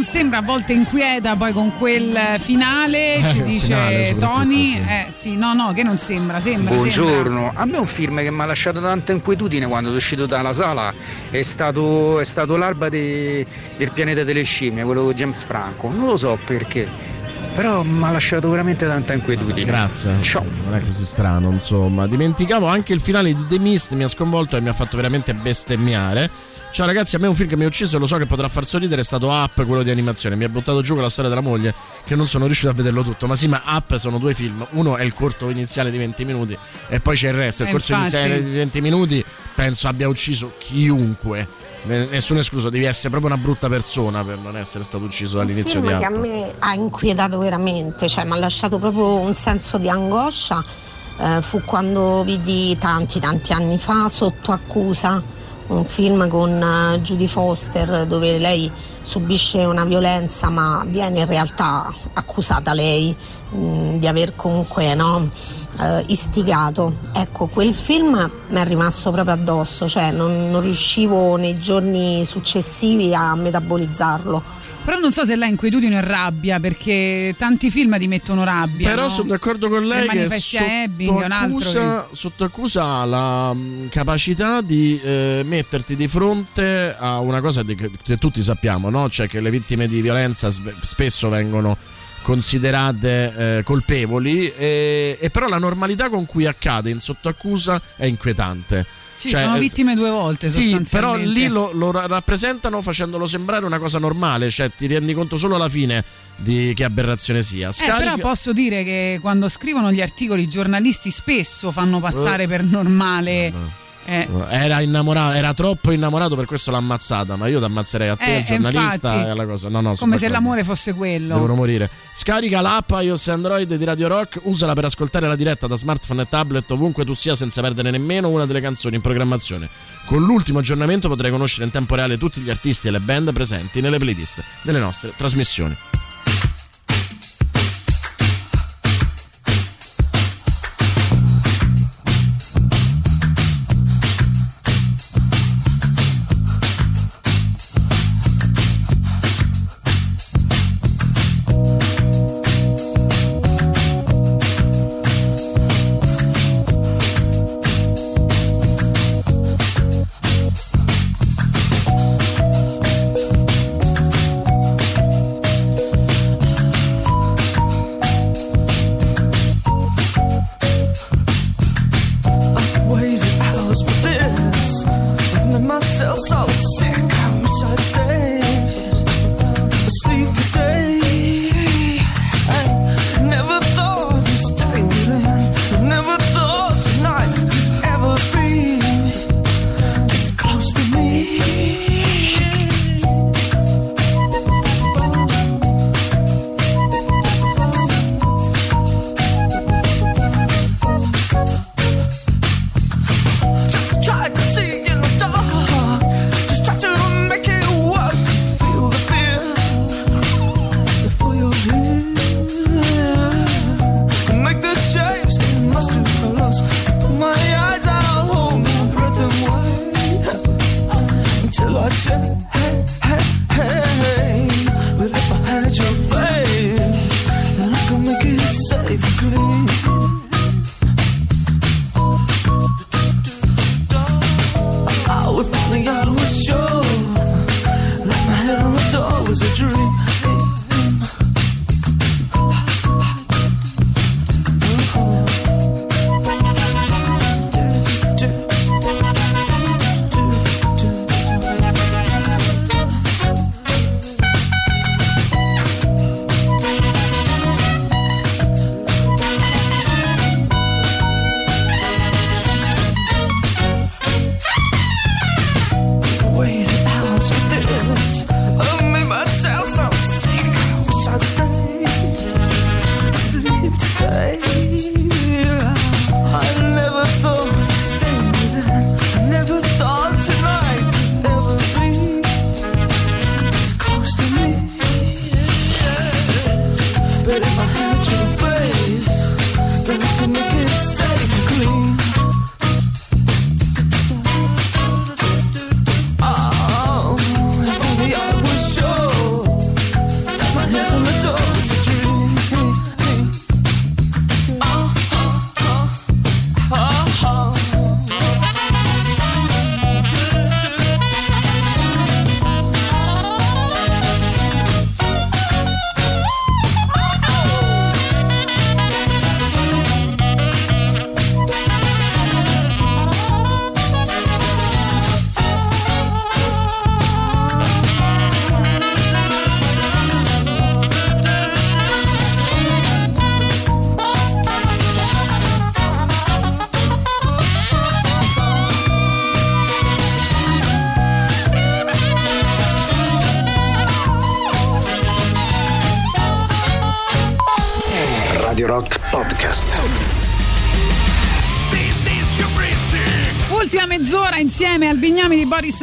Speaker 4: Non sembra a volte inquieta poi con quel finale
Speaker 5: Eh,
Speaker 4: ci dice
Speaker 5: finale
Speaker 4: Tony
Speaker 5: sì.
Speaker 4: eh sì no no che non sembra sembra sembra.
Speaker 28: Buongiorno, a me un film che mi ha lasciato tanta inquietudine quando sono uscito dalla sala è stato, è stato L'alba de- del pianeta delle scimmie, quello di James Franco. Non lo so perché, però mi ha lasciato veramente tanta inquietudine.
Speaker 5: Grazie.
Speaker 28: Ciao.
Speaker 5: Non è così strano, insomma. Dimenticavo anche il finale di The Mist, mi ha sconvolto e mi ha fatto veramente bestemmiare. Ciao ragazzi, a me un film che mi ha ucciso e lo so che potrà far sorridere è stato Up, quello di animazione. Mi ha buttato giù con la storia della moglie che non sono riuscito a vederlo tutto. Ma sì, ma Up sono due film. Uno è il corto iniziale di 20 minuti e poi c'è il resto. Il
Speaker 4: Eh,
Speaker 5: corso
Speaker 4: infatti.
Speaker 5: iniziale di 20 minuti penso abbia ucciso chiunque. Ne- Nessuno escluso, devi essere proprio una brutta persona per non essere stato ucciso dall'inizio di
Speaker 29: film che a
Speaker 5: Up.
Speaker 29: me ha inquietato veramente, cioè mi ha lasciato proprio un senso di angoscia. eh, fu quando vidi tanti tanti anni fa sotto accusa un film con eh, Judy Foster dove lei subisce una violenza ma viene in realtà accusata lei mh, di aver comunque no, eh, istigato. Ecco, quel film mi è rimasto proprio addosso, cioè non, non riuscivo nei giorni successivi a metabolizzarlo.
Speaker 4: Però non so se là inquietudine o rabbia perché tanti film ti mettono rabbia
Speaker 5: Però
Speaker 4: no?
Speaker 5: sono d'accordo con lei
Speaker 4: Il
Speaker 5: che sotto
Speaker 4: Ebbing è un altro
Speaker 5: accusa,
Speaker 4: che-
Speaker 5: sotto accusa ha la mh, capacità di eh, metterti di fronte a una cosa che, tutti sappiamo, no? cioè che le vittime di violenza spesso vengono considerate eh, colpevoli e, e però la normalità con cui accade in sottoaccusa è inquietante.
Speaker 4: Sì,
Speaker 5: Cioè,
Speaker 4: sono
Speaker 5: eh,
Speaker 4: vittime due volte
Speaker 5: sì, però lì lo, lo ra- rappresentano facendolo sembrare una cosa normale, cioè ti rendi conto solo alla fine di che aberrazione sia.
Speaker 4: Eh,
Speaker 5: Scarica-
Speaker 4: però posso dire che quando scrivono gli articoli i giornalisti spesso fanno passare
Speaker 5: Eh.
Speaker 4: per normale. Eh,
Speaker 5: Era innamorato, era troppo innamorato, per questo l'ha ammazzata. Ma io ti ammazzerei a te,
Speaker 4: Eh,
Speaker 5: giornalista
Speaker 4: infatti.
Speaker 5: e alla cosa. No, no,
Speaker 4: come se l'amore fosse quello.
Speaker 5: Devono morire. Scarica l'app iOS e Android di Radio Rock, usala per ascoltare la diretta da smartphone e tablet ovunque tu sia senza perdere nemmeno una delle canzoni in programmazione. Con l'ultimo aggiornamento potrai conoscere in tempo reale tutti gli artisti e le band presenti nelle playlist delle nostre trasmissioni.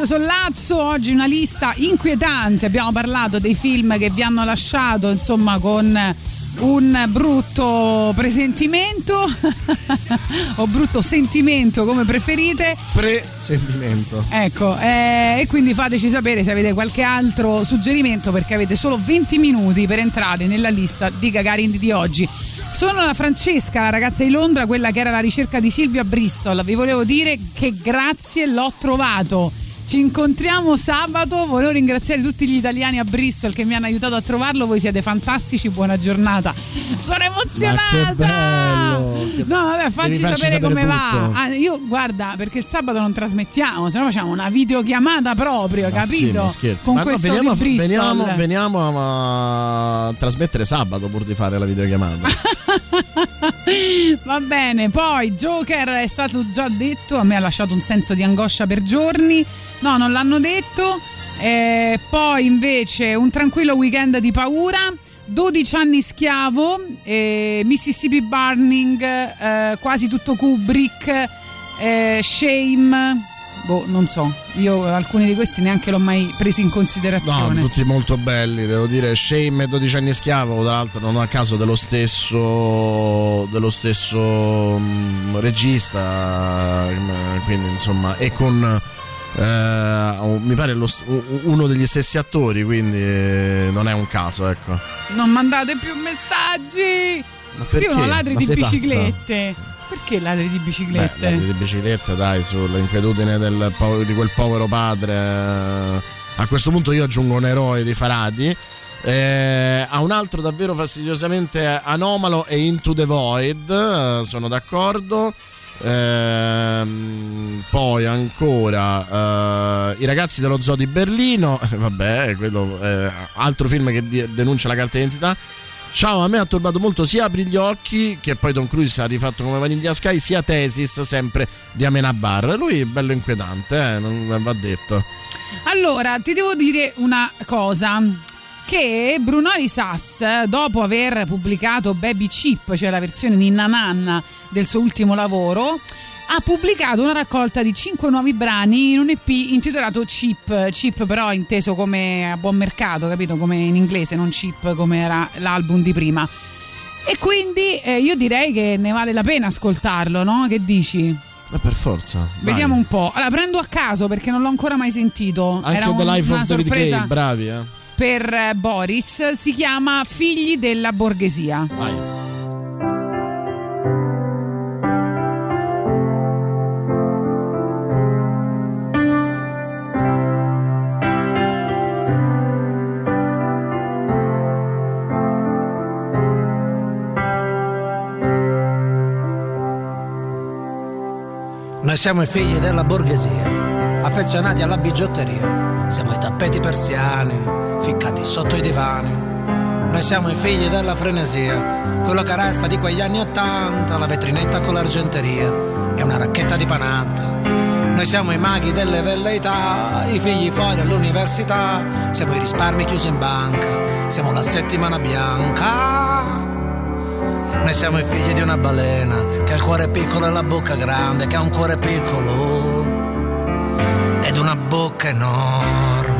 Speaker 4: Sollazzo, oggi una lista inquietante, abbiamo parlato dei film che vi hanno lasciato insomma con un brutto presentimento o brutto sentimento come preferite.
Speaker 5: Pre-sentimento.
Speaker 4: Ecco, eh, e quindi fateci sapere se avete qualche altro suggerimento perché avete solo 20 minuti per entrare nella lista di Gagarin di oggi. Sono la Francesca, la ragazza di Londra, quella che era alla ricerca di Silvio a Bristol. Vi volevo dire che grazie l'ho trovato. Ci incontriamo sabato, volevo ringraziare tutti gli italiani a Bristol che mi hanno aiutato a trovarlo, voi siete fantastici, buona giornata. Sono emozionata! No, vabbè, facci
Speaker 5: farci
Speaker 4: sapere, come
Speaker 5: sapere
Speaker 4: va.
Speaker 5: tutto.
Speaker 4: Ah, io guarda, perché il sabato non trasmettiamo, se no facciamo una videochiamata proprio,
Speaker 5: Ma sì,
Speaker 4: capito?
Speaker 5: scherzi.
Speaker 4: Con
Speaker 5: Ma no,
Speaker 4: questo
Speaker 5: veniamo,
Speaker 4: di Bristol.
Speaker 5: veniamo, veniamo a, a trasmettere sabato pur di fare la videochiamata.
Speaker 4: Va bene, poi Joker è stato già detto, a me ha lasciato un senso di angoscia per giorni. No, non l'hanno detto. Eh, poi invece un tranquillo weekend di paura. 12 anni schiavo, eh, Mississippi Burning, eh, quasi tutto Kubrick, eh, Shame. Boh, non so, io alcuni di questi neanche l'ho mai presi in
Speaker 5: No,
Speaker 4: considerazione.
Speaker 5: tutti molto belli, devo dire. Shame e 12 anni schiavo, tra l'altro non a caso dello stesso dello stesso mm, regista, mm, quindi insomma, e con eh, un- mi pare lo uno degli stessi attori, quindi eh, non è un caso, ecco.
Speaker 4: Non mandate più messaggi!
Speaker 5: Ma
Speaker 4: Scrivono ladri
Speaker 5: Ma
Speaker 4: di
Speaker 5: sei pazza?
Speaker 4: Biciclette. Perché ladri di
Speaker 5: Beh,
Speaker 4: biciclette?
Speaker 5: la di bicicletta, dai, po- di quel povero padre. eh. A questo punto io aggiungo un eroe di Faradi. Eh, a un altro davvero fastidiosamente anomalo e Into the Void, eh, sono d'accordo. Ehm, poi ancora eh, I ragazzi dello zoo di Berlino, eh, vabbè, quello è altro film che denuncia la carta d'identità. Ciao, a me ha turbato molto sia Apri gli occhi, che poi Tom Cruise ha rifatto come Vanilla Sky, sia Tesis, sempre di Amenabar. Lui è bello inquietante, eh, non va detto.
Speaker 4: Allora, ti devo dire una cosa. Che Bruno Sass, dopo aver pubblicato Baby Chip, cioè la versione ninna nanna del suo ultimo lavoro, ha pubblicato una raccolta di 5 nuovi brani in un EP intitolato Chip, Chip però inteso come a buon mercato, capito? Come in inglese, non Chip come era l'album di prima. E quindi eh, io direi che ne vale la pena ascoltarlo, no? Che dici?
Speaker 5: Ma per forza. vai.
Speaker 4: Vediamo un po'. Allora, prendo a caso perché non l'ho ancora mai sentito.
Speaker 5: Anche
Speaker 4: Era
Speaker 5: The
Speaker 4: un-
Speaker 5: Life
Speaker 4: una
Speaker 5: of David Gay, bravi, eh.
Speaker 4: per eh, Boris. Si chiama Figli della borghesia.
Speaker 5: Vai.
Speaker 30: Noi siamo i figli della borghesia, affezionati alla bigiotteria. Siamo i tappeti persiani, ficcati sotto i divani. Noi siamo i figli della frenesia, quello che resta di quegli anni Ottanta, la vetrinetta con l'argenteria e una racchetta di panata. Noi siamo i maghi delle velleità, i figli fuori all'università. Siamo i risparmi chiusi in banca, siamo la settimana bianca. Noi siamo i figli di una balena che ha il cuore piccolo e la bocca grande, che ha un cuore piccolo ed una bocca enorme.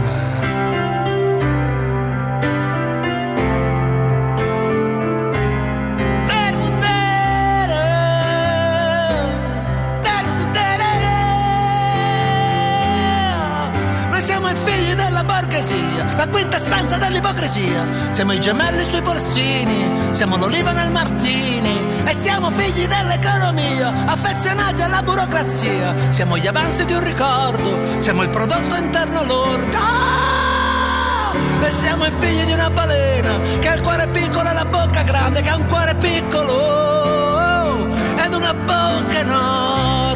Speaker 30: Borghesia, la quintessenza dell'ipocrisia. Siamo i gemelli sui porsini, siamo l'oliva nel martini. E siamo figli dell'economia, affezionati alla burocrazia. Siamo gli avanzi di un ricordo, siamo il prodotto interno lordo. Ah! E siamo i figli di una balena che ha il cuore piccolo e la bocca grande, che ha un cuore piccolo ed una bocca enorme.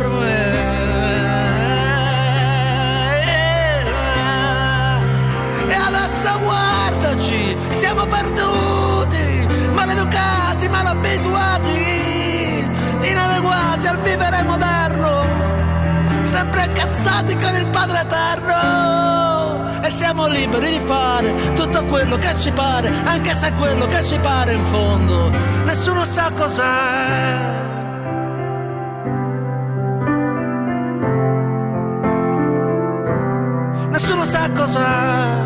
Speaker 30: oggi siamo perduti, maleducati, malabituati, inadeguati al vivere moderno, sempre accazzati con il Padre Eterno. E siamo liberi di fare tutto quello che ci pare, anche se quello che ci pare in fondo nessuno sa cos'è. Nessuno sa cos'è.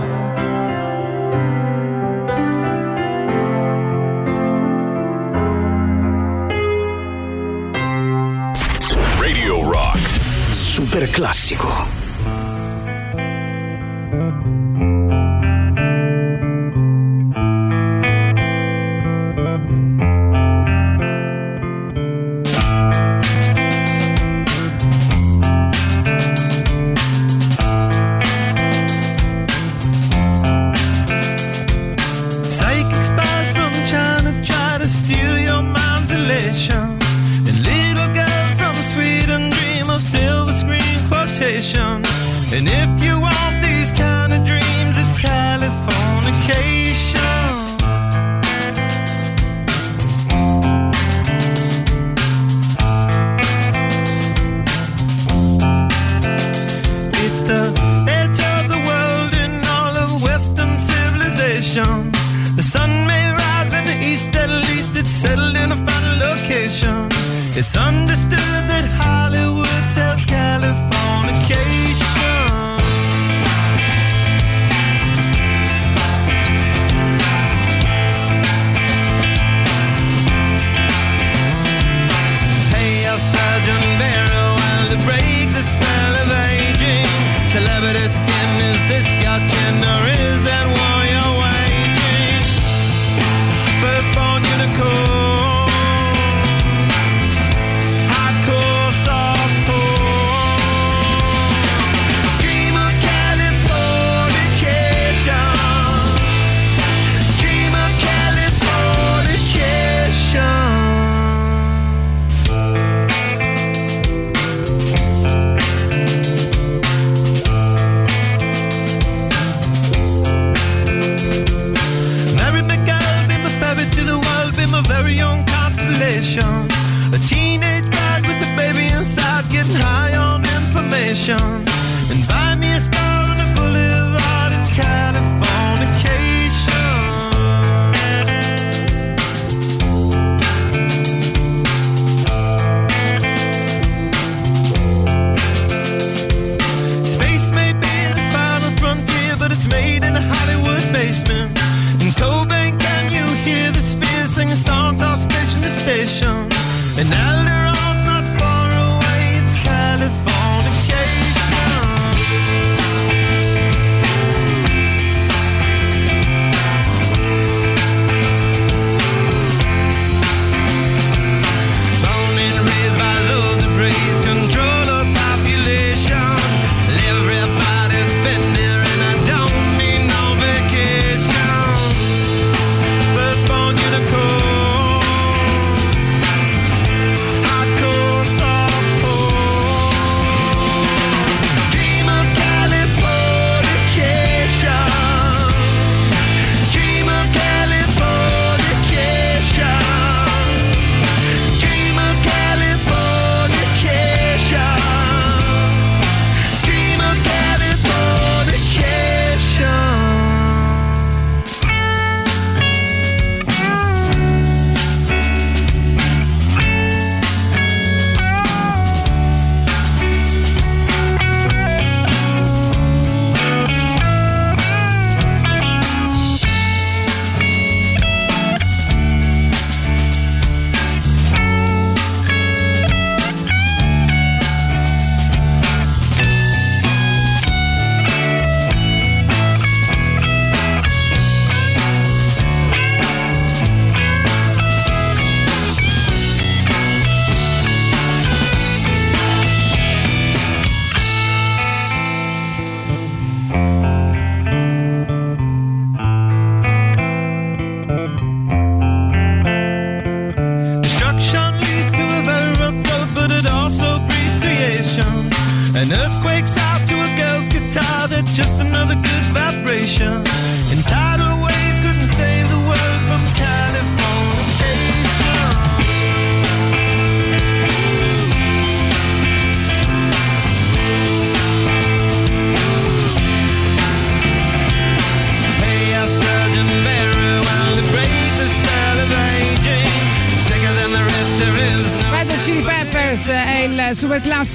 Speaker 1: classico.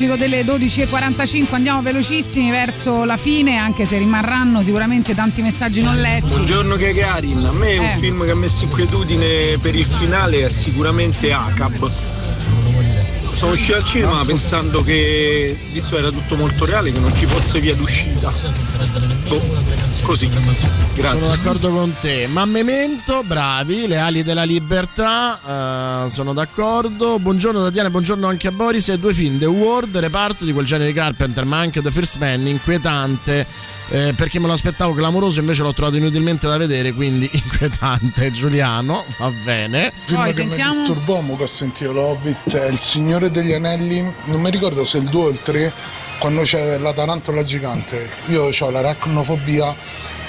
Speaker 4: Classico delle 12.45. Andiamo velocissimi verso la fine, anche se rimarranno sicuramente tanti messaggi non letti.
Speaker 31: Buongiorno Gagarin, a me
Speaker 4: Eh.
Speaker 31: un film che ha messo inquietudine per il finale è sicuramente ACAB. Sono uscito al cinema pensando che, visto era tutto molto reale, che non ci fosse via d'uscita. Boh, così. Grazie.
Speaker 5: Sono d'accordo con te. Ma Memento, bravi, le ali della libertà, eh, sono d'accordo. Buongiorno Tatiana, buongiorno anche a Boris. E due film, The World, reparto di quel genere di Carpenter, ma anche The First Man, inquietante. eh, perché me lo aspettavo clamoroso, invece l'ho trovato inutilmente da vedere, quindi inquietante. Giuliano, va bene.
Speaker 4: Poi
Speaker 17: film che
Speaker 4: sentiamo-
Speaker 17: mi disturbò, mo che ho sentito l'Hobbit, è Il Signore degli Anelli, non mi ricordo se il 2 o il 3, quando c'è la tarantola gigante. Io ho l'aracnofobia,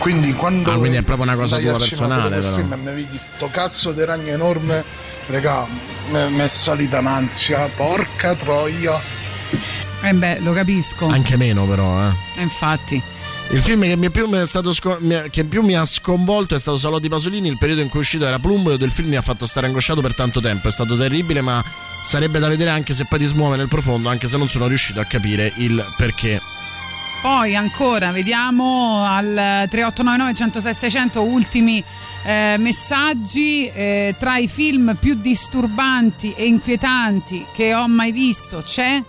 Speaker 17: quindi quando...
Speaker 5: Ah, quindi è proprio una cosa tua personale, però.
Speaker 17: film e mi vedi sto cazzo di ragno enorme, raga, mi è salita un'ansia, porca troia.
Speaker 4: Eh beh, lo capisco.
Speaker 5: Anche meno, però, eh.
Speaker 4: Eh, Infatti.
Speaker 5: Il film che, mi è più, mi è stato sco- mi è- che più mi ha sconvolto è stato Salò di Pasolini. Il periodo in cui è uscito era plumbeo. Del film mi ha fatto stare angosciato per tanto tempo. È stato terribile, ma sarebbe da vedere anche se poi ti smuove nel profondo. Anche se non sono riuscito a capire il perché.
Speaker 4: Poi ancora vediamo al 3899 106 600 ultimi eh, messaggi eh, tra i film più disturbanti e inquietanti che ho mai visto c'è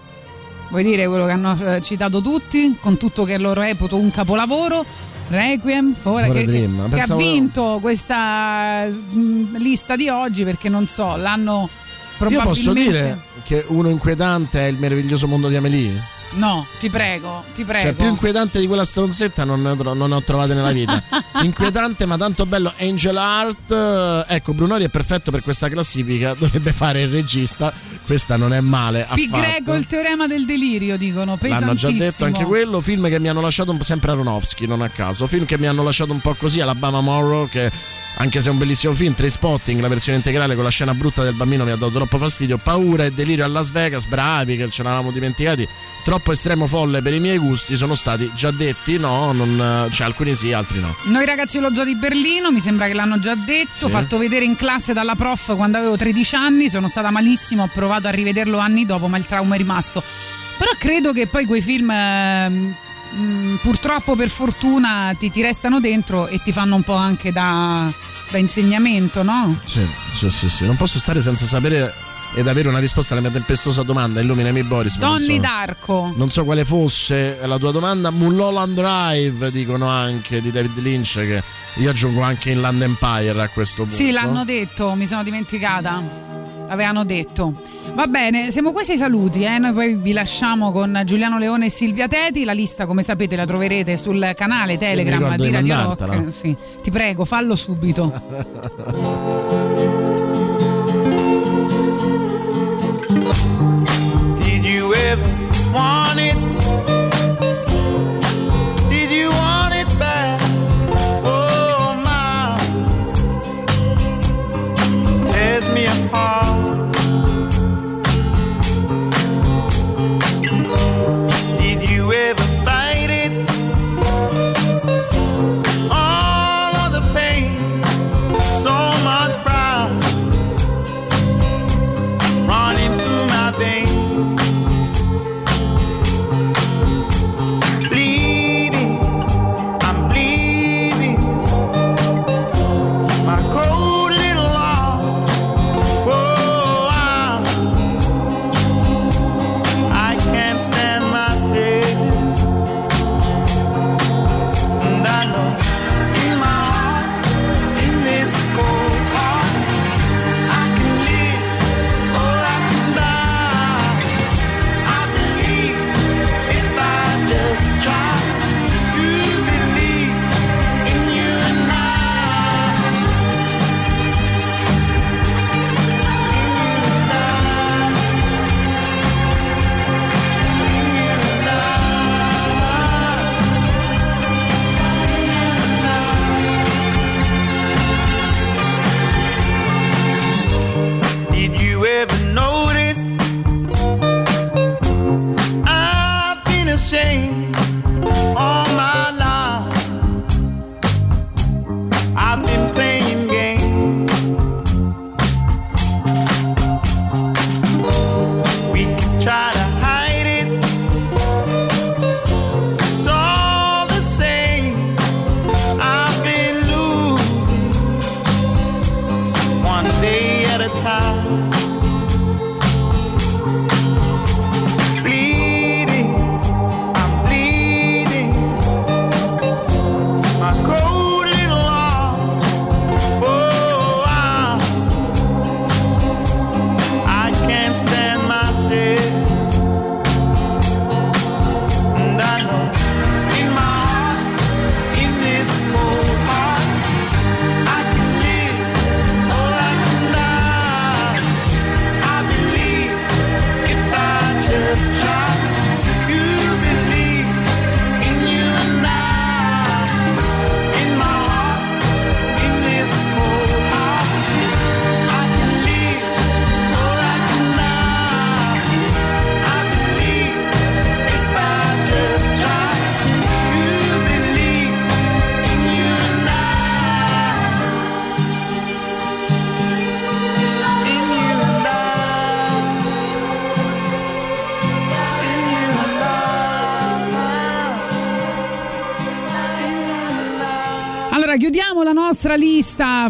Speaker 4: vuoi dire quello che hanno eh, citato tutti con tutto che lo reputo un capolavoro Requiem for,
Speaker 5: For
Speaker 4: che,
Speaker 5: Dream.
Speaker 4: che ha vinto questa mm, lista di oggi perché non so l'hanno
Speaker 5: Io
Speaker 4: probabilmente
Speaker 5: posso dire che uno inquietante è il meraviglioso mondo di Amelie.
Speaker 4: No ti prego ti prego
Speaker 5: Cioè, più inquietante di quella stronzetta non ne ho, non ne ho trovate nella vita. inquietante, ma tanto bello. Angel Art. Ecco, Brunori è perfetto per questa classifica. Dovrebbe fare il regista. Questa non è male.
Speaker 4: P.
Speaker 5: affatto.
Speaker 4: Greco il teorema del delirio dicono
Speaker 5: L'hanno già
Speaker 4: pesantissimo
Speaker 5: detto anche quello. Film che mi hanno lasciato un po' sempre Aronofsky, non a caso. Film che mi hanno lasciato un po' così. Alabama Morrow, che anche se è un bellissimo film, Spotting, la versione integrale con la scena brutta del bambino mi ha dato troppo fastidio. Paura e delirio a Las Vegas, bravi che ce l'avevamo dimenticati. Troppo estremo folle per i miei gusti, sono stati già detti, no, non, cioè alcuni sì, altri no.
Speaker 4: Noi ragazzi dello Zoo di Berlino, mi sembra che l'hanno già detto,
Speaker 5: Sì.
Speaker 4: fatto vedere in classe dalla prof quando avevo 13 anni, sono stata malissimo, ho provato a rivederlo anni dopo, ma il trauma è rimasto. Però credo che poi quei film ehm, mh, purtroppo per fortuna ti, ti restano dentro e ti fanno un po' anche da, da insegnamento, no?
Speaker 5: Sì, sì, sì, sì. Non posso stare senza sapere ed avere una risposta alla mia tempestosa domanda. Illuminami Boris.
Speaker 4: Donny
Speaker 5: so-
Speaker 4: d'Arco.
Speaker 5: Non so quale fosse la tua domanda. Mulholland Drive, dicono anche di David Lynch, che io aggiungo anche in Land Empire a questo punto.
Speaker 4: Sì, l'hanno detto, mi sono dimenticata. L'avevano detto. Va bene, siamo quasi ai saluti, eh? noi poi vi lasciamo con Giuliano Leone e Silvia Teti. La lista, come sapete, la troverete sul canale Telegram di
Speaker 5: di
Speaker 4: Radio. Rock. Sì. Ti prego, fallo subito.
Speaker 24: Did you ever want it?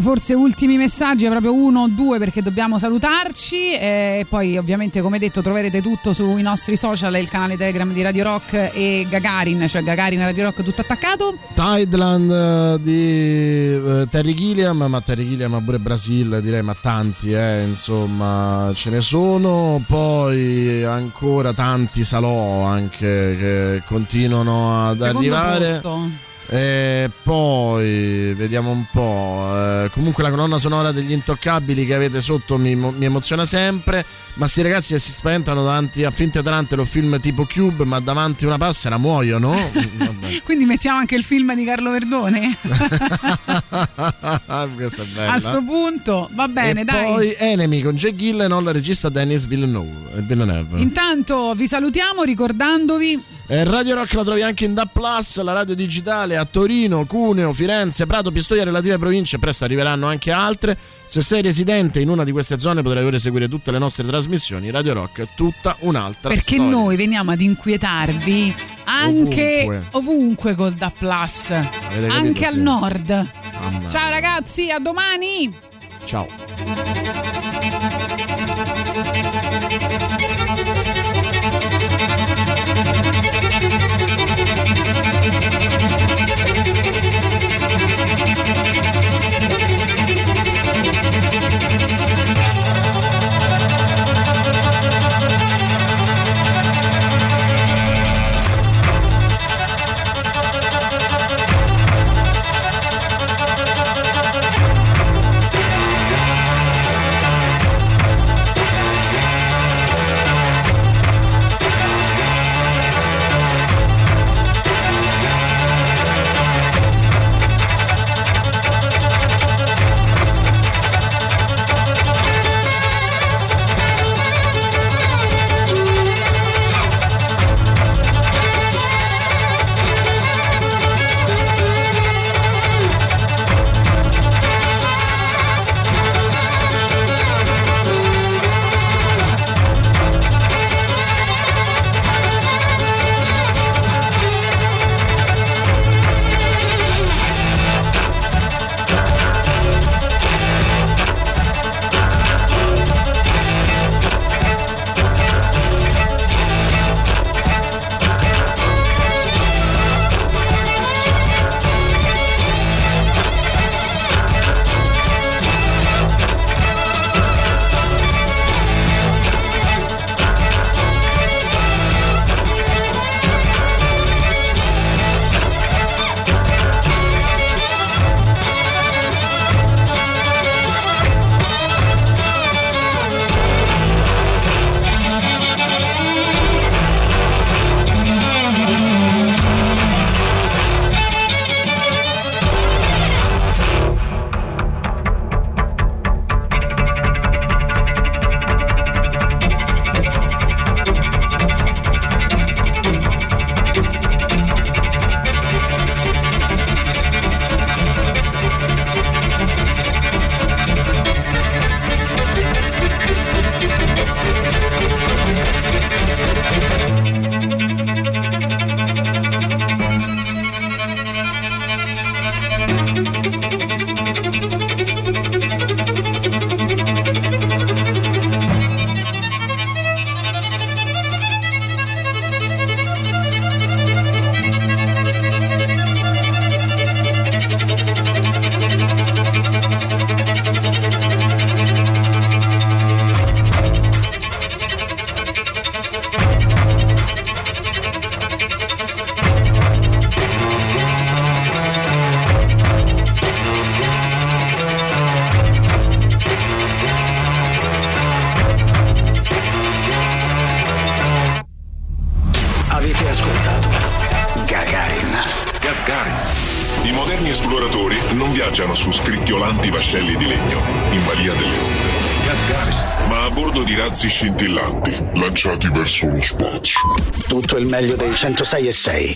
Speaker 4: Forse ultimi messaggi, proprio uno o due perché dobbiamo salutarci e poi ovviamente come detto troverete tutto sui nostri social, il canale Telegram di Radio Rock e Gagarin, cioè Gagarin Radio Rock tutto attaccato.
Speaker 5: Tideland eh, di eh, Terry Gilliam, ma Terry Gilliam ha pure Brasil, direi, ma tanti, eh, insomma, ce ne sono. Poi ancora tanti salò anche che continuano ad
Speaker 4: Secondo
Speaker 5: arrivare.
Speaker 4: posto.
Speaker 5: E poi vediamo un po'. eh, comunque la colonna sonora degli intoccabili che avete sotto mi, mi emoziona sempre. Ma sti ragazzi che si spaventano davanti a finte tarantole o film tipo Cube, ma davanti a una passera muoiono.
Speaker 4: Quindi mettiamo anche il film di Carlo Verdone.
Speaker 5: Questa è bella.
Speaker 4: A sto punto, va bene,
Speaker 5: e
Speaker 4: dai.
Speaker 5: poi Enemy con Jake Gyllenhaal, regista Dennis Villeneuve. Villeneuve.
Speaker 4: Intanto vi salutiamo ricordandovi
Speaker 5: Eh, Radio Rock la trovi anche in DAP Plus, la radio digitale a Torino, Cuneo, Firenze, Prato, Pistoia relative province. Presto arriveranno anche altre. Se sei residente in una di queste zone potrai ora seguire tutte le nostre trasmissioni. Radio Rock è tutta un'altra
Speaker 4: perché
Speaker 5: storia.
Speaker 4: noi veniamo ad inquietarvi anche
Speaker 5: Ovunque.
Speaker 4: ovunque, col Da Plus,
Speaker 5: capito,
Speaker 4: anche al
Speaker 5: sì.
Speaker 4: nord.
Speaker 5: Mamma
Speaker 4: Ciao ragazzi, a domani!
Speaker 5: Ciao.
Speaker 1: Meglio dei 106 e 6.